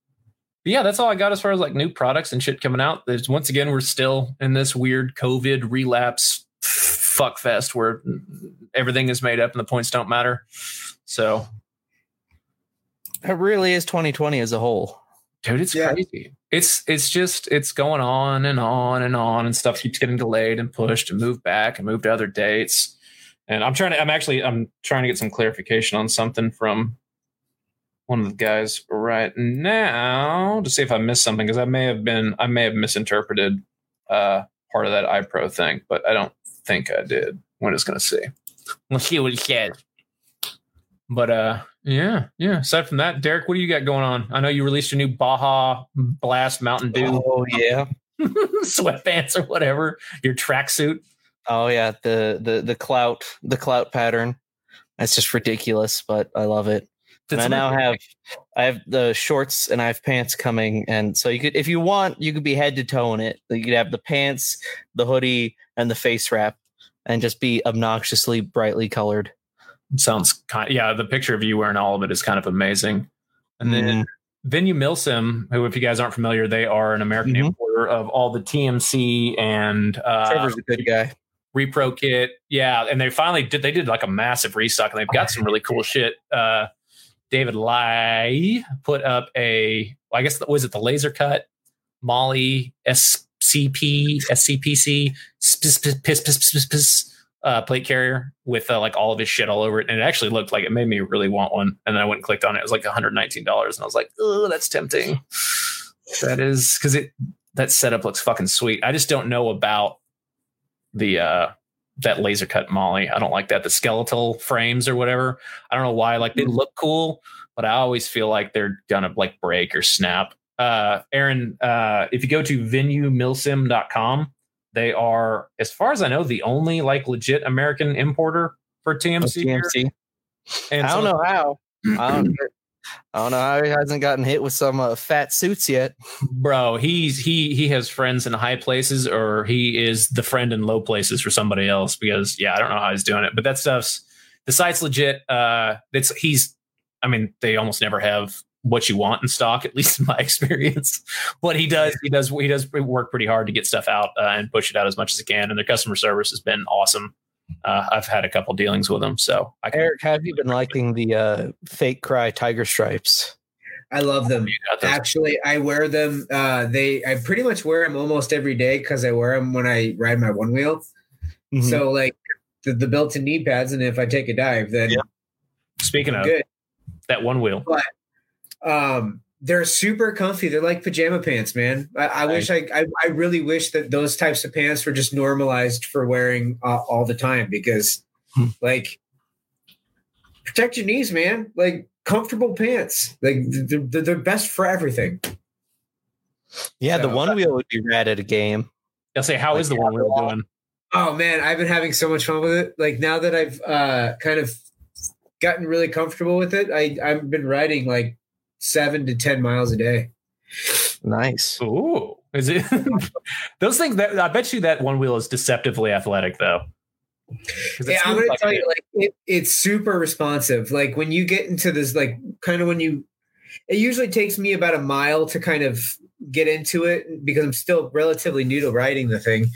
Yeah, that's all I got as far as like new products and shit coming out. There's once again, we're still in this weird COVID relapse fuck fest where everything is made up and the points don't matter. So, It really is 2020 as a whole. dude, it's Yeah. crazy. It's it's just it's going on and on and on and stuff keeps getting delayed and pushed and moved back and moved to other dates. And I'm trying to I'm actually I'm trying to get some clarification on something from one of the guys right now to see if I missed something because I may have been I may have misinterpreted uh part of that eye pro thing, but I don't think I did. We're just gonna see. We'll see what he says. But uh yeah, yeah. Aside from that, Derek, what do you got going on? I know you released your new Baja Blast Mountain Dew Oh yeah. sweatpants or whatever, your tracksuit. Oh yeah. The the the clout the clout pattern. That's just ridiculous, but I love it. And I now have I have the shorts and I have pants coming, and so you could, if you want, you could be head to toe in it. You could have the pants, the hoodie, and the face wrap, and just be obnoxiously brightly colored. Sounds kind yeah the picture of you wearing all of it is kind of amazing and then Mm. venue milsim who if you guys aren't familiar they are an american Mhm. importer of all the tmc and uh Trevor's a good guy. repro kit yeah and they finally did they did like a massive restock and they've got some really cool shit uh david lai put up a well, i guess was it the laser cut MOLLE scp scpc uh, plate carrier with uh, like all of his shit all over it, and it actually looked like it made me really want one. And then I went and clicked on it; it was like one hundred nineteen dollars, and I was like, "Oh, that's tempting." That is because it that setup looks fucking sweet. I just don't know about the uh that laser cut MOLLE. I don't like that. The skeletal frames or whatever. I don't know why. Like they look cool, but I always feel like they're gonna like break or snap. Uh Aaron, uh if you go to venuemilsim.com, they are, as far as I know, the only like legit American importer for TMC. gear. TMC. And I don't so- know how. I don't, I don't know how he hasn't gotten hit with some uh, fat suits yet. Bro, he's he he has friends in high places, or he is the friend in low places for somebody else. Because yeah, I don't know how he's doing it, but that stuff's the site's legit. Uh, it's he's. I mean, they almost never have what you want in stock, at least in my experience. But he does, he does, he does work pretty hard to get stuff out uh, and push it out as much as he can. And their customer service has been awesome. Uh, I've had a couple dealings with them, so I can, Eric, have you been liking the uh, fake Crye tiger stripes? I love them. Actually, I wear them. Uh, they I pretty much wear them almost every day because I wear them when I ride my one wheel. Mm-hmm. So like the, the built-in knee pads, and if I take a dive, then yeah. speaking I'm of good. that one wheel, but um, they're super comfy. They're like pajama pants, man. I, I wish I, I, I really wish that those types of pants were just normalized for wearing uh, all the time because, hmm. like, protect your knees, man. Like comfortable pants, like they're, they're best for everything. Yeah, so, the one wheel would be rad at a game. I'll say, how like, is the one wheel doing? Oh man, I've been having so much fun with it. Like now that I've uh, kind of gotten really comfortable with it, I I've been riding like seven to ten miles a day. Nice. Ooh, is it those things? That I bet you that one wheel is deceptively athletic, though. Yeah, I'm gonna like tell you, like it, it's super responsive. Like when you get into this, like kind of when you, it usually takes me about a mile to kind of get into it because I'm still relatively new to riding the thing.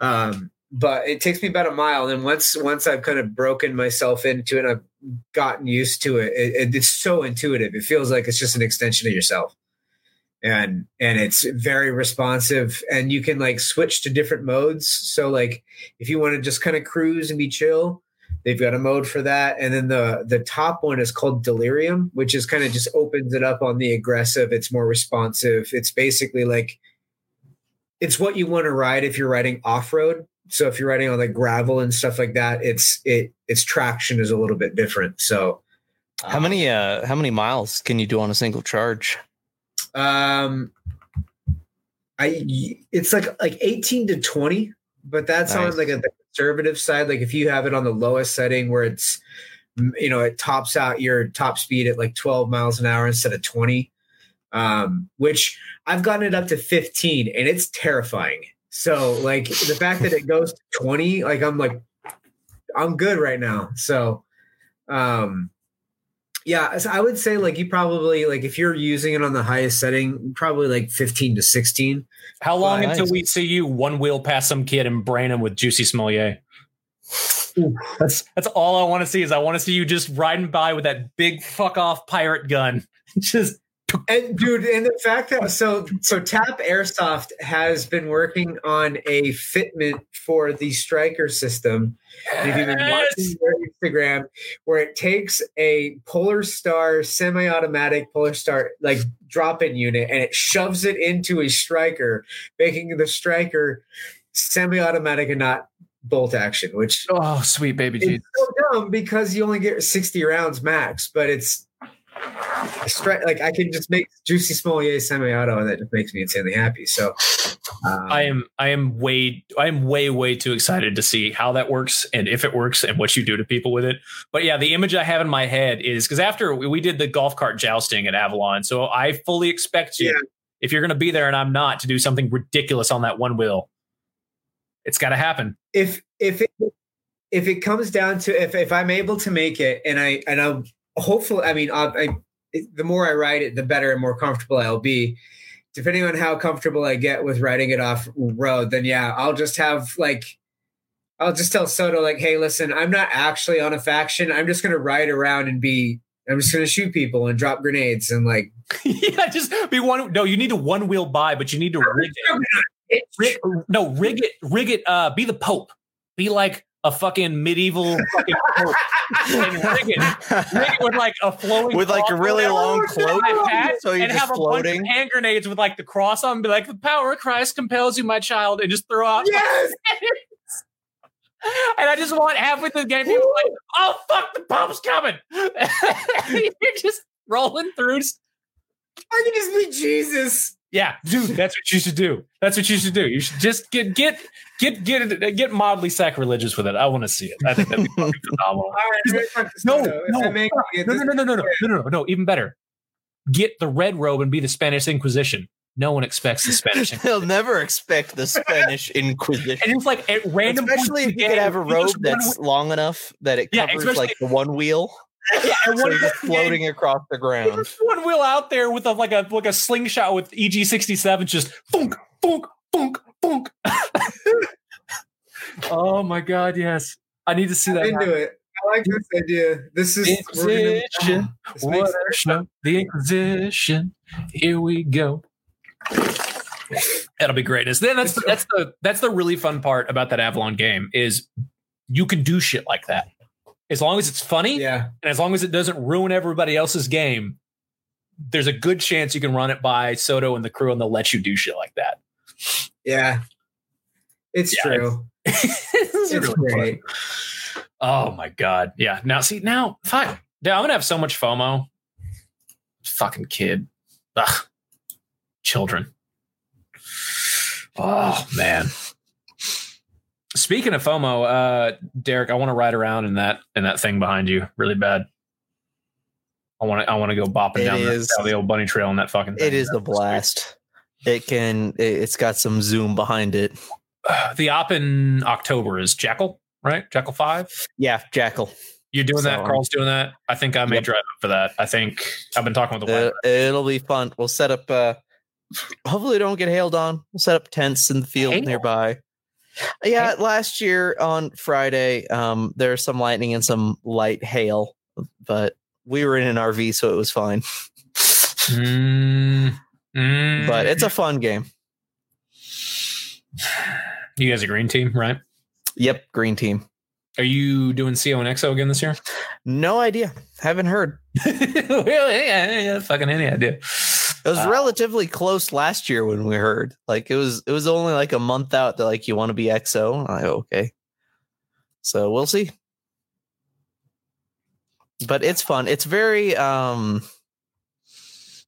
Um, but it takes me about a mile. And once once I've kind of broken myself into it, I've gotten used to it, it, it. It's so intuitive. It feels like it's just an extension of yourself, and and it's very responsive. And you can like switch to different modes. So like if you want to just kind of cruise and be chill, they've got a mode for that. And then the the top one is called Delirium, which is kind of just opens it up on the aggressive. It's more responsive. It's basically like it's what you want to ride if you're riding off road so if you're riding on like gravel and stuff like that, it's it its traction is a little bit different. So how many uh how many miles can you do on a single charge? Um I it's like like 18 to 20, but that's nice. on like a, the conservative side. Like if you have it on the lowest setting where it's you know it tops out your top speed at like 12 miles an hour instead of 20 um, which I've gotten it up to 15 and it's terrifying. So like the fact that it goes to 20, like I'm like, I'm good right now. So um yeah, so I would say like you probably like if you're using it on the highest setting, probably like 15 to 16. How long but until we see you one wheel past some kid and brain him with Jussie Smollett? That's that's all I want to see is I want to see you just riding by with that big fuck off pirate gun. just and dude, and the fact that so so Tap Airsoft has been working on a fitment for the striker system. Yes. If you've been watching their Instagram, where it takes a Polar Star semi-automatic Polar Star like drop-in unit and it shoves it into a striker, making the striker semi-automatic and not bolt action. Which oh sweet baby, it's so dumb because you only get sixty rounds max, but it's like I can just make Jussie Smollett semi-auto, and that just makes me insanely happy. So um, I am I am way I am way way too excited to see how that works and if it works and what you do to people with it. But yeah, the image I have in my head is because after we did the golf cart jousting at Avalon, so I fully expect you. Yeah. If you're going to be there and I'm not, to do something ridiculous on that one wheel, it's got to happen. If if it, if it comes down to if if I'm able to make it and I and I hopefully, I mean, I, I, the more I ride it, the better and more comfortable I'll be. Depending on how comfortable I get with riding it off road, then yeah, I'll just have like, I'll just tell Soto like, hey, listen, I'm not actually on a faction. I'm just gonna ride around and be. I'm just gonna shoot people and drop grenades and like. yeah, just be one. No, you need a one wheel buy, but you need to rig it. Rig, no, rig it, rig it. Uh, be the Pope. Be like a fucking medieval fucking pope and rig it, rig it with like a flowing with like a really long oh, cloak, so you're and just have floating. a bunch of hand grenades with like the cross on, be like, "The power of Christ compels you, my child," and just throw out. Yes. and I just want halfway through the game, people like, "Oh fuck, the Pope's coming!" you're just rolling through. I can just be Jesus. Yeah, dude, that's what you should do. That's what you should do. You should just get get get get get mildly sacrilegious with it. I want to see it. I think that'd be phenomenal. no, no, no, no, no, no, no, no, no, no, no, no, no, even better. get the red robe and be the Spanish Inquisition. No one expects the Spanish. They'll never expect the Spanish Inquisition. and it's like at random, Especially points if you in could have a robe that's long enough that it covers especially- like the one wheel, Yeah, and so one, you're just floating across the ground. There's one wheel out there with a like a like a slingshot with EG sixty seven, just funk, funk, funk, funk. oh my god, yes! I need to see that. into it. I like this idea. This is we're gonna- Inquisition, this what a show! The Inquisition. Here we go. That'll be great. Is then that's that's the that's the really fun part about that Avalon game is you can do shit like that as long as it's funny yeah. and as long as it doesn't ruin everybody else's game, there's a good chance you can run it by Soto and the crew, and they'll let you do shit like that. Yeah. It's Yeah, true. it's It's really great. fun. Oh my god! Yeah. Now, see, now, fine. Yeah, I'm gonna have so much FOMO. Fucking kid. Ugh. Children. Oh man. Speaking of FOMO, uh, Derek, I want to ride around in that in that thing behind you really bad. I want to I want to go bopping It down, the, down the old bunny trail in that fucking thing. It is a blast. It can. it- It's got some zoom behind it. The op in October is Jackal, right? Jackal five. Yeah, Jackal. You're doing that. Carl's doing that. I think I may Yep. drive up for that. I think I've been talking with the Uh, it'll be fun. We'll set up. uh Hopefully, don't get hailed on. We'll set up tents in the field Hail? nearby. Yeah, last year on Friday, um, there was some lightning and some light hail, but we were in an RV, so it was fine. Mm, mm. But it's a fun game. you guys a green team, right? Yep, green team. Are you doing CO and XO again this year? No idea. Haven't heard. really? Yeah, yeah, fucking any idea. It was Uh, relatively close last year when we heard. Like it was it was only like a month out that like you want to be XO. I okay. So we'll see. But it's fun. It's very um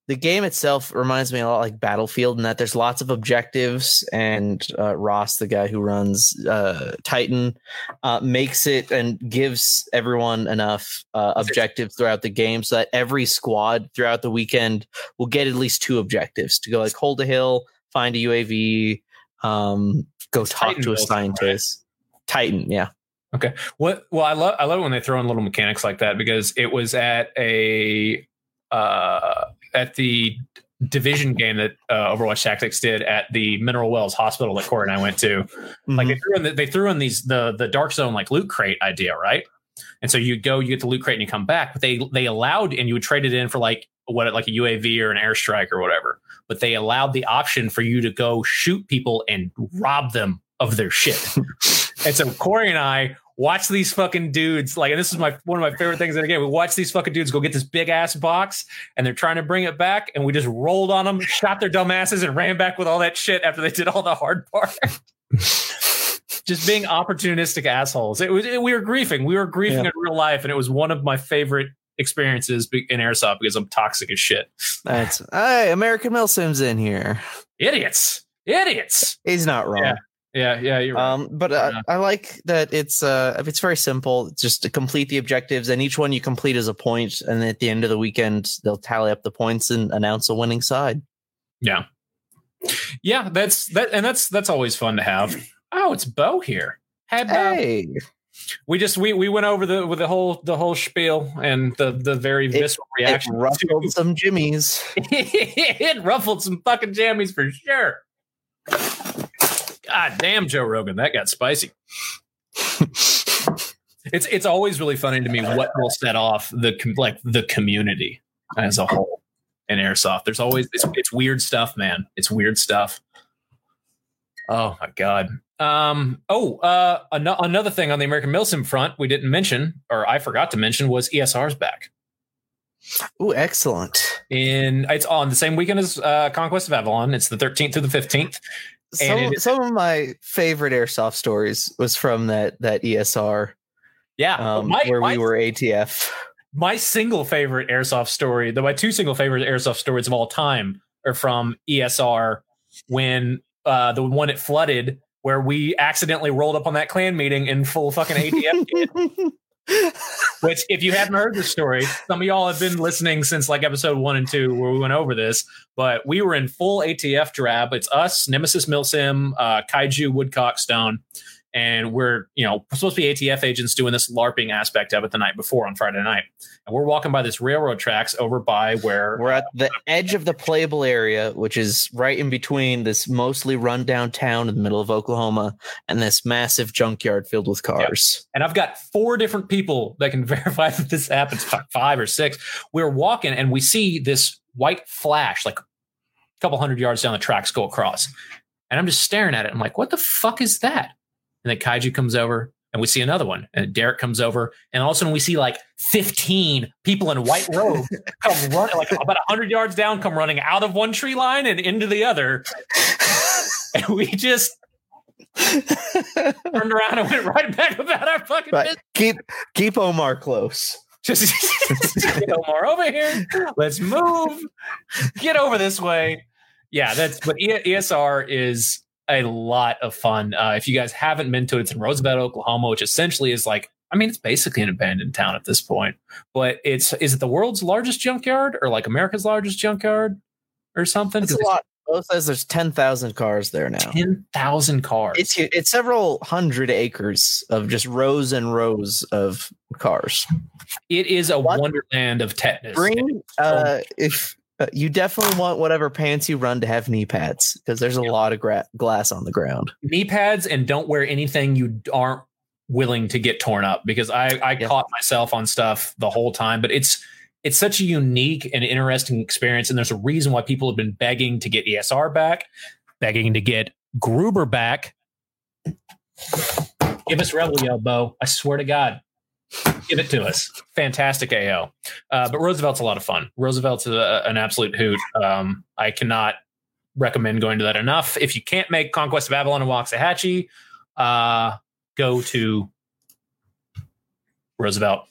the game itself reminds me a lot like Battlefield in that there's lots of objectives and uh, Ross, the guy who runs uh, Titan, uh, makes it and gives everyone enough uh, objectives throughout the game so that every squad throughout the weekend will get at least two objectives to go like hold a hill, find a UAV, um, go talk Titan to a one, right? scientist. Titan, yeah. Okay. What? Well, I love I love it when they throw in little mechanics like that because it was at a uh, at the division game that uh, Overwatch Tactics did at the Mineral Wells Hospital that Corey and I went to. Like Mhm. they threw in the, they threw in these the the dark zone like loot crate idea, right? And so you go, you get the loot crate, and you come back. But they they allowed, and you would trade it in for like what like a UAV or an airstrike or whatever. But they allowed the option for you to go shoot people and rob them of their shit. and so Corey and I watch these fucking dudes like, and this is my one of my favorite things in the game. We watch these fucking dudes go get this big ass box, and they're trying to bring it back, and we just rolled on them, shot their dumb asses, and ran back with all that shit after they did all the hard part. just being opportunistic assholes. It was it, we were griefing. We were griefing Yeah. in real life, and it was one of my favorite experiences in airsoft because I'm toxic as shit. That's hey, American Milsim's in here. Idiots, idiots. He's not wrong. Yeah. Yeah, yeah, you're right. Um, but uh, Yeah. I like that it's uh, it's very simple. It's just to complete the objectives, and each one you complete is a point, and at the end of the weekend they'll tally up the points and announce a winning side. yeah, yeah. That's that, and that's that's always fun to have. Oh, it's Bo here. Hey, Bo. Hey, We just we we went over the with the whole the whole spiel and the the very visceral it reaction. ruffled to- some jimmies. it ruffled some fucking jammies for sure. God damn, Joe Rogan, that got spicy. it's it's always really funny to me what will set off the like the community as a whole in airsoft. There's always it's, it's weird stuff, man. It's weird stuff. Oh my god. Um. Oh. Uh. An- another thing on the American Milsim front we didn't mention, or I forgot to mention, was ESR's back. Oh, excellent. In it's on the same weekend as uh, Conquest of Avalon. It's the 13th through the 15th. Some, it some of my favorite airsoft stories was from that that ESR Yeah, um, my, where my, we were ATF. my single favorite airsoft story, though my two single favorite airsoft stories of all time are from ESR when uh, the one it flooded where we accidentally rolled up on that clan meeting in full fucking ATF Which, if you haven't heard the story, some of y'all have been listening since like episode one and two, where we went over this. But we were in full ATF drab. It's us, Nemesis Milsim, uh, Kaiju Woodcock Stone, and we're you know supposed to be ATF agents doing this LARPing aspect of it the night before on Friday night, and we're walking by this railroad tracks over by where We're at the edge of the playable area, which is right in between this mostly rundown town in the middle of Oklahoma and this massive junkyard filled with cars. and I've got four different people that can verify that this happens, five or six. We're walking and we see this white flash, like a couple hundred yards down the tracks, go across. And I'm just staring at it. I'm like, what the fuck is that? And then Kaiju comes over and we see another one. And Derek comes over. And all of a sudden we see like 15 people in white robes come running, like about 100 yards down, come running out of one tree line and into the other. And we just turned around and went right back about our fucking Right. business. Keep keep Omar close. Just get Omar over here. Let's move. Get over this way. Yeah, that's but ESR is a lot of fun. Uh, if you guys haven't been to it, it's in Roosevelt, Oklahoma, which essentially is like I mean, it's basically an abandoned town at this point. But it's is it the world's largest junkyard or like America's largest junkyard or something? It's a lot. Bo says there's ten thousand cars there now. Ten thousand cars. It's it's several hundred acres of just rows and rows of cars. it is a What? wonderland of tetanus. Bring uh, if uh, you definitely want whatever pants you run to have knee pads because there's a lot of gra- glass on the ground. knee pads and don't wear anything you aren't willing to get torn up because I, I Yeah. caught myself on stuff the whole time. But it's it's such a unique and interesting experience, and there's a reason why people have been begging to get ESR back, begging to get Gruber back. Give us Rebel Yell, Bo. I swear to God. Give it to us. Fantastic AO. Uh, but Roosevelt's a lot of fun. Roosevelt's a, an absolute hoot. Um, I cannot recommend going to that enough. If you can't make Conquest of Avalon and Waxahachie, uh, go to Roosevelt.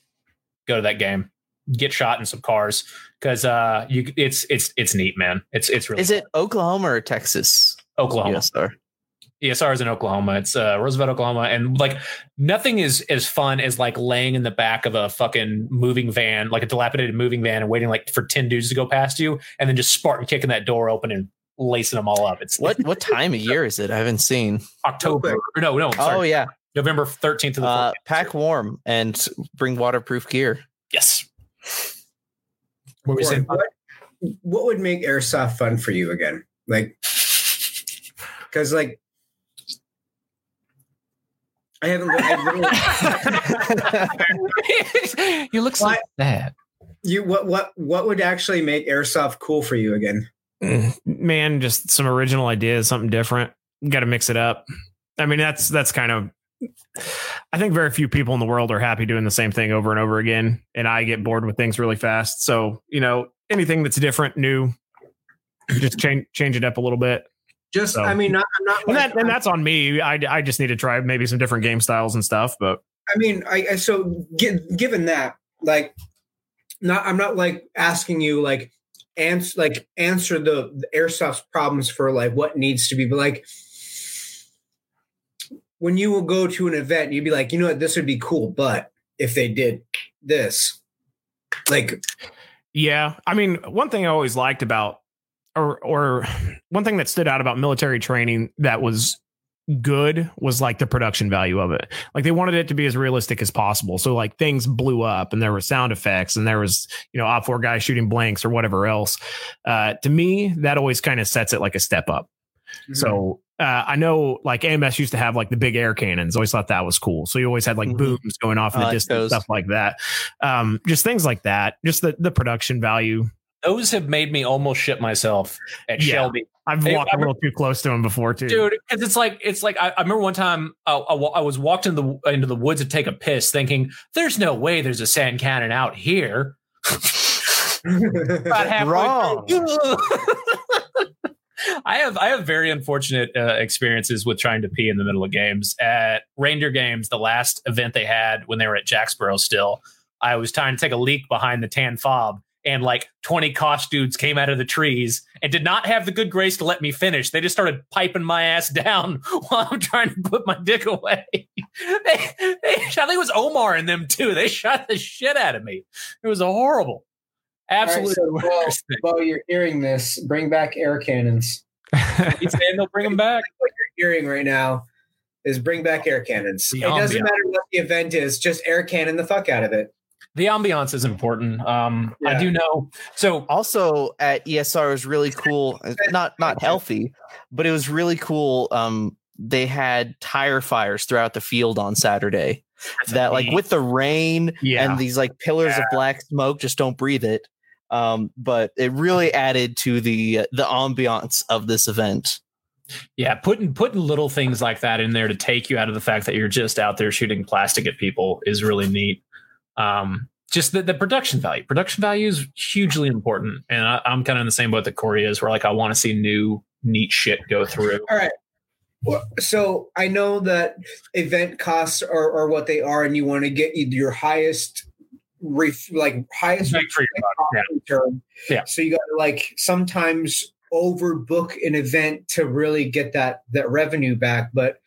Go to that game. Get shot in some cars because uh, you it's it's it's neat, man. It's it's really Is it Oklahoma or Texas? Oklahoma. Yes, sir. ESR is in Oklahoma. It's uh, Roosevelt, Oklahoma, and like nothing is as fun as like laying in the back of a fucking moving van, like a dilapidated moving van, and waiting like for ten dudes to go past you, and then just Spartan kicking that door open and lacing them all up. It's What what time of year is it? I haven't seen. October. Or no, no, Oh sorry, yeah, November thirteenth to the uh, pack warm and bring waterproof gear. Yes. What were we what, what would make airsoft fun for you again? Like, because like, I haven't. I literally, you look so What? sad. you what what what would actually make airsoft cool for you again? Mm, man, just some original ideas, something different. Got to mix it up. I mean, that's that's kind of. I think very few people in the world are happy doing the same thing over and over again, and I get bored with things really fast. So you know, anything that's different, new, just change change it up a little bit. Just, So- I mean, not, I'm not. And like- that and that's on me. I I just need to try maybe some different game styles and stuff. But I mean, I, I so gi- given that, like, not I'm not like asking you like answer like answer the, the airsoft's problems for like what needs to be, but like when you will go to an event, you'd be like, you know what, this would be cool, but if they did this, like, Yeah, I mean, one thing I always liked about, or or one thing that stood out about military training that was good was like the production value of it. Like they wanted it to be as realistic as possible. So like things blew up and there were sound effects and there was you know OPFOR guys shooting blanks or whatever else. Uh, to me, that always kind of sets it like a step up. So uh, I know like AMS used to have like the big air cannons. Always thought that was cool. So you always had like Mhm. booms going off in I the like distance, those. stuff like that. Um, just things like that. Just the the production value. Those have made me almost shit myself at Yeah. Shelby. I've Hey, walked I a little too close to him before too. dude because it's like it's like I, I remember one time I, I, I was walked into the into the woods to take a piss thinking there's no way there's a sand cannon out here Wrong. I have I have very unfortunate uh, experiences with trying to pee in the middle of games at reindeer games. The last event they had when they were at Jacksboro, still, I was trying to take a leak behind the tan fob, and like twenty cost dudes came out of the trees and did not have the good grace to let me finish. They just started piping my ass down while I'm trying to put my dick away. they, they, I think it was Omar and them too. They shot the shit out of me. It was horrible. Absolutely. All right, so, well, while you're hearing this, bring back air cannons. He's saying they'll bring them back. What you're hearing right now is bring back air cannons. The it doesn't matter what the event is, just air cannon the fuck out of it. The ambiance is important. Um, I do know. So also at ESR was really cool. uh, Not not healthy, but it was really cool. Um, they had tire fires throughout the field on Saturday. That like with the rain Yeah. and these like pillars of black smoke, just don't breathe it. Um, but it really added to the the ambiance of this event. Yeah, putting putting little things like that in there to take you out of the fact that you're just out there shooting plastic at people is really neat. Um, just the, the production value. Production value is hugely important, and I, I'm kind of in the same boat that Corey is, where like I want to see new neat shit go through. All right. Well, so I know that event costs are, are what they are, and you want to get your highest, ref, like highest Bang for your buck, yeah. return. Yeah. So you got to like sometimes overbook an event to really get that that revenue back, but.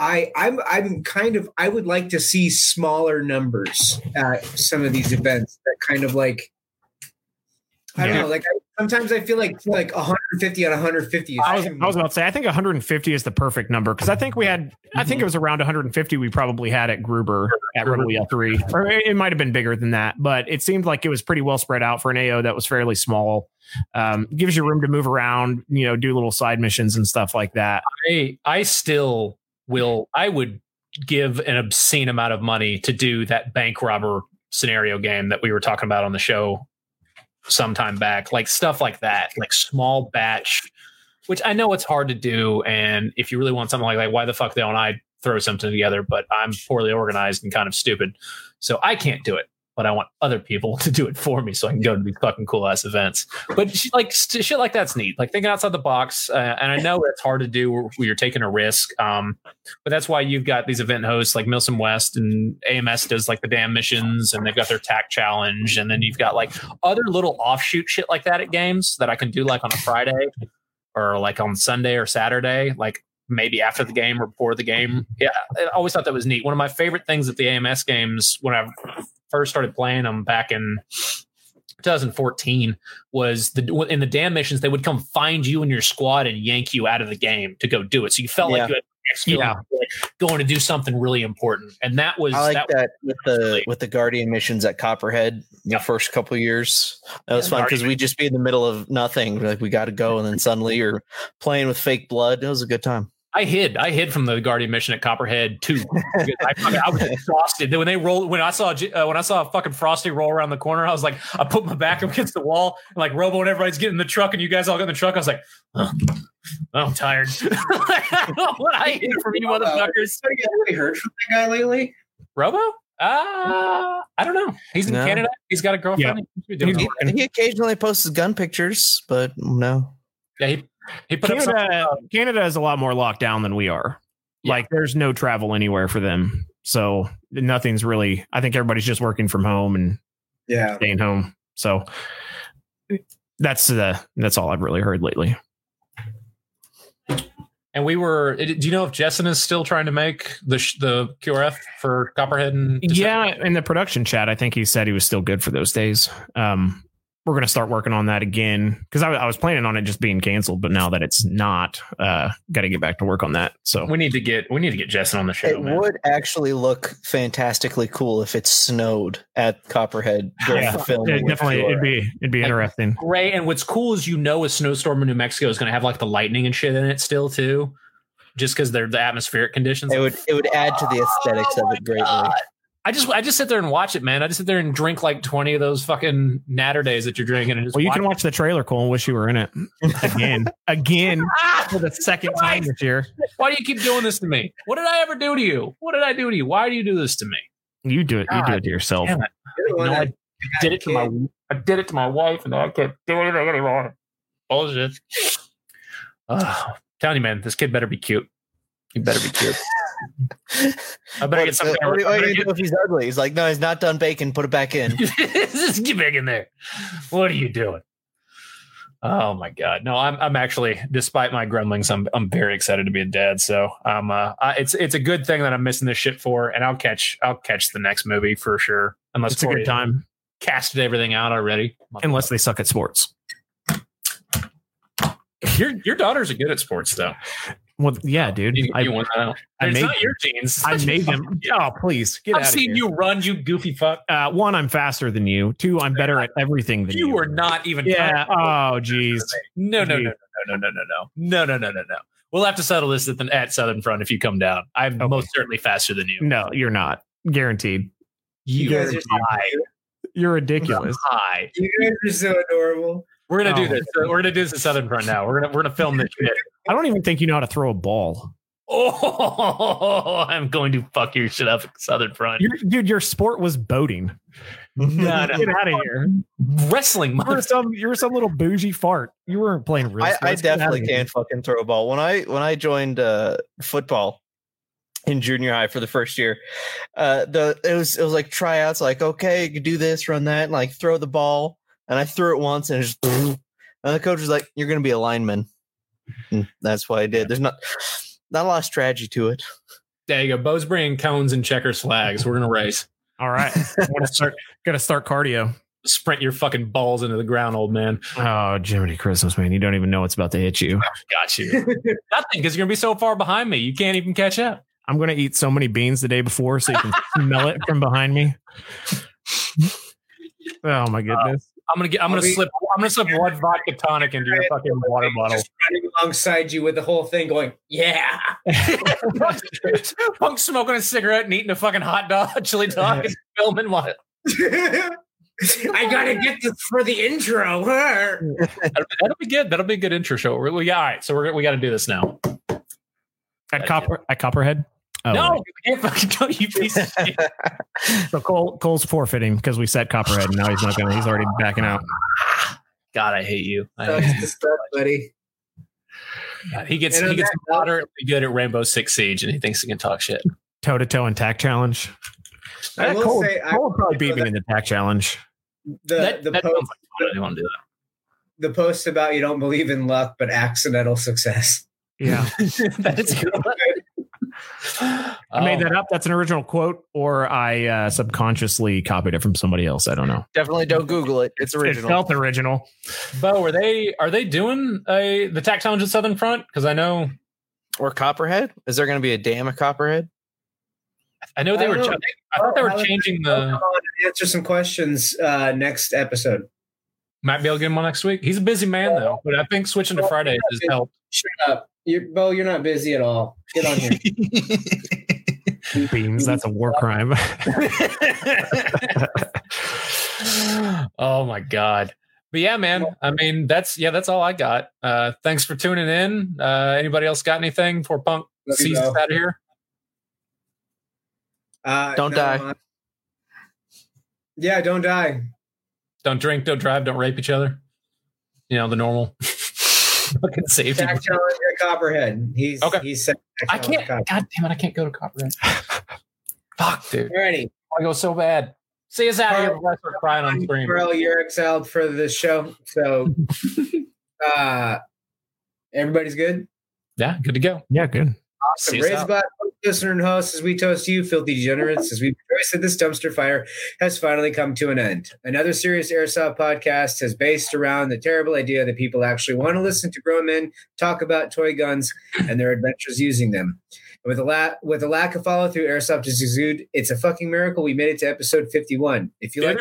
I, I'm I'm kind of I would like to see smaller numbers at some of these events that kind of like I don't Yeah. know like I, sometimes I feel like like 150 out of 150 is I was, I was about to say, I think 150 is the perfect number because I think we had, I think it was around 150 we probably had at Gruber at Rebel Yell 3. Or it it might have been bigger than that, but it seemed like it was pretty well spread out for an AO that was fairly small. Um, gives you room to move around, you know, do little side missions and stuff like that. I I still will. I would give an obscene amount of money to do that bank robber scenario game that we were talking about on the show sometime back, like stuff like that, like small batch. Which I know it's hard to do, and if you really want something like that, why the fuck don't I throw something together? But I'm poorly organized and kind of stupid, so I can't do it. But I want other people to do it for me, so I can go to these fucking cool ass events. But sh- like st- shit like that's neat. Like thinking outside the box, uh, and I know it's hard to do where you're taking a risk. Um, but that's why you've got these event hosts like MilSim West and AMS does like the damn missions, and they've got their TAC challenge, and then you've got like other little offshoot shit like that at games that I can do like on a Friday or like on Sunday or Saturday, like maybe after the game or before the game. Yeah, I always thought that was neat. One of my favorite things at the AMS games when I first started playing them back in 2014 was the in the damn missions they would come find you and your squad and yank you out of the game to go do it. So you felt Yeah. like you had Yeah. going to do something really important, and that was I like that, that, with the with the Guardian missions at Copperhead the first couple of years. That was Yeah, fun because we'd just be in the middle of nothing, like we got to go, and then suddenly you're playing with fake blood. It was a good time. I hid. I hid from the Guardian mission at Copperhead too. I, I was exhausted. When they rolled, when I saw uh, when I saw a fucking Frosty roll around the corner, I was like, I put my back up against the wall, and like Robo and everybody's getting in the truck, and you guys all get in the truck. I was like, oh, I'm tired. I don't what I hid from you motherfuckers. Have you really heard from that guy lately? Robo? Uh, I don't know. He's in No. Canada. He's got a girlfriend. He's doing He's- all right. He, he occasionally posts gun pictures, but no. Yeah, he, he put up. Canada, Canada is a lot more locked down than we are. Yeah. Like there's no travel anywhere for them. So nothing's really, I think everybody's just working from home and Yeah. staying home. So that's the, that's all I've really heard lately. And we were. Do you know if Jessen is still trying to make the sh- the QRF for Copperhead? And Yeah, in the production chat, I think he said he was still good for those days. Um, we're going to start working on that again because I, I was planning on it just being canceled, but now that it's not, uh, got to get back to work on that. So we need to get we need to get Jessen on the show. It man. would actually look fantastically cool if it snowed at Copperhead during Yeah. the film. it definitely it'd be it'd be Like- interesting. Great. And what's cool is you know a snowstorm in New Mexico is going to have like the lightning and shit in it still too, just because they're the atmospheric conditions. It would it would add to the aesthetics of it greatly. I just I just sit there and watch it, man. I just sit there and drink like twenty of those fucking natter days that you're drinking, and just Well, you watch can watch the trailer, Cole, and wish you were in it again, again for the second time this year. Why do you keep doing this to me? What did I ever do to you? What did I do to you? Why do you do this to me? You do it. You do it to yourself. it. You're the one No, that I did it to my I did it to my wife, and now I can't do anything anymore. Bullshit. Oh, telling you, man, this kid better be cute. He better be cute. I better get But, something. uh, what do you- I what do better get- if he's ugly? He's like, no, he's not done baking. Put it back in. Just get back in there. What are you doing? Oh my god! No, I'm I'm actually, despite my grumblings, I'm I'm very excited to be a dad. So um, uh, I, it's it's a good thing that I'm missing this shit for, and I'll catch I'll catch the next movie for sure. Unless It's a good time, casted everything out already. unless they suck at sports. your your daughters are good at sports though. Well, yeah, dude. You, I, you want that out. I it's made- not your genes. I made them. Oh, please get I've out of seen here. you run, you goofy fuck. Uh, one, I'm faster than you. Two, I'm better at everything than you. You are not even. Yeah. Oh, geez. No, no, no, no, no, no, no, no, no, no, no, no, no. No. We'll have to settle this at, the, at Southern Front if you come down. I'm Okay. most certainly faster than you. No, you're not. Guaranteed. You You guys are are high. You're ridiculous. high. You guys are so adorable. We're gonna Oh. do this. We're gonna do this at Southern Front now. We're gonna we're gonna film this shit. I don't even think you know how to throw a ball. Oh, I'm going to fuck your shit up Southern Front. Your, dude, your sport was boating. No, no. Get out of here. Wrestling, You were some you were some little bougie fart. You weren't playing real I. I definitely can't fucking throw a ball. When I when I joined uh, football in junior high for the first year, uh, the it was it was like tryouts. Like okay, you can do this, run that, and like throw the ball. And I threw it once, and it just and the coach was like, "You're going to be a lineman." And that's what I did. There's not not a lot of strategy to it. There you go. Bo's bringing cones and checkers flags. We're gonna race. All right. I'm gonna start gonna start cardio. Sprint your fucking balls into the ground, old man. Oh, Jiminy Christmas, man. You don't even know what's about to hit you. Got you. Nothing, because you're gonna be so far behind me. You can't even catch up. I'm gonna eat so many beans the day before so you can smell it from behind me. Oh my goodness. I'm gonna get. I'm gonna I'll slip. I'm gonna slip one vodka tonic into your fucking water bottle. Just running alongside you with the whole thing going, yeah. Punk smoking a cigarette and eating a fucking hot dog, chili dog, and filming what? I gotta get this for the intro. That'll, that'll be good. That'll be a good intro show. We, we, all right, so we're we got to do this now. At Copper at Copperhead. Oh, no, right. you can't fucking go, you piece of shit. So Cole Cole's forfeiting because we set Copperhead and now he's not gonna he's already backing out. God, I hate you. I Sucks hate to suck, buddy. God, he gets he gets moderately good at Rainbow Six Siege, and he thinks he can talk shit. Toe to toe and TAC challenge. I Eh, will Cole, say, I- Cole would probably beat me in the TAC challenge. The that the that post like fun. I do want to do the post about you don't believe in luck but accidental success. Yeah. that. that is good. I made that up. That's an original quote, or I uh, subconsciously copied it from somebody else. I don't know. Definitely don't Google it. It's original. It original. felt original. Bo, are they are they doing a the tax challenge at Southern Front? Because I know or Copperhead? Is there going to be a dam at Copperhead? I know they I were. know. ch- I thought they were Alex, changing the. answer some questions uh, next episode. Might be able to get him on next week. He's a busy man though, but I think switching to Fridays has helped. Shut up. You're, Bo, you're not busy at all. Get on here. Beams. That's a war crime. oh my god. But yeah, man. I mean, that's yeah, that's all I got. Uh thanks for tuning in. Uh anybody else got anything before Punk Love sees us out of here? Uh, Don't die. uh, yeah, don't die. Don't drink, don't drive, don't rape each other. You know, the normal fucking safety. Tack challenge at Copperhead. He's Okay. He's set. I can't god damn it, I can't go to Copperhead. Fuck, dude. Alrighty. I want to go so bad. See us out of here before I crying on screen. Bro, you're exiled for this show. So, uh, everybody's good. Yeah, good to go. yeah, good. Awesome. Raise. Black listener and host as we toast you, filthy degenerates, as we rejoice that this dumpster fire has finally come to an end. Another serious airsoft podcast is based around the terrible idea that people actually want to listen to grown men talk about toy guns and their adventures using them. With a la- with a lack of follow through, airsoft is exude. It's a fucking miracle we made it to episode fifty one. If you like,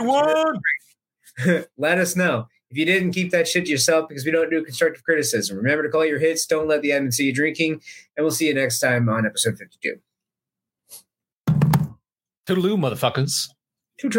let us know. If you didn't, keep that shit to yourself because we don't do constructive criticism. Remember to call your hits. Don't let the admin see you drinking. And we'll see you next time on episode 52. Toodaloo, motherfuckers. Two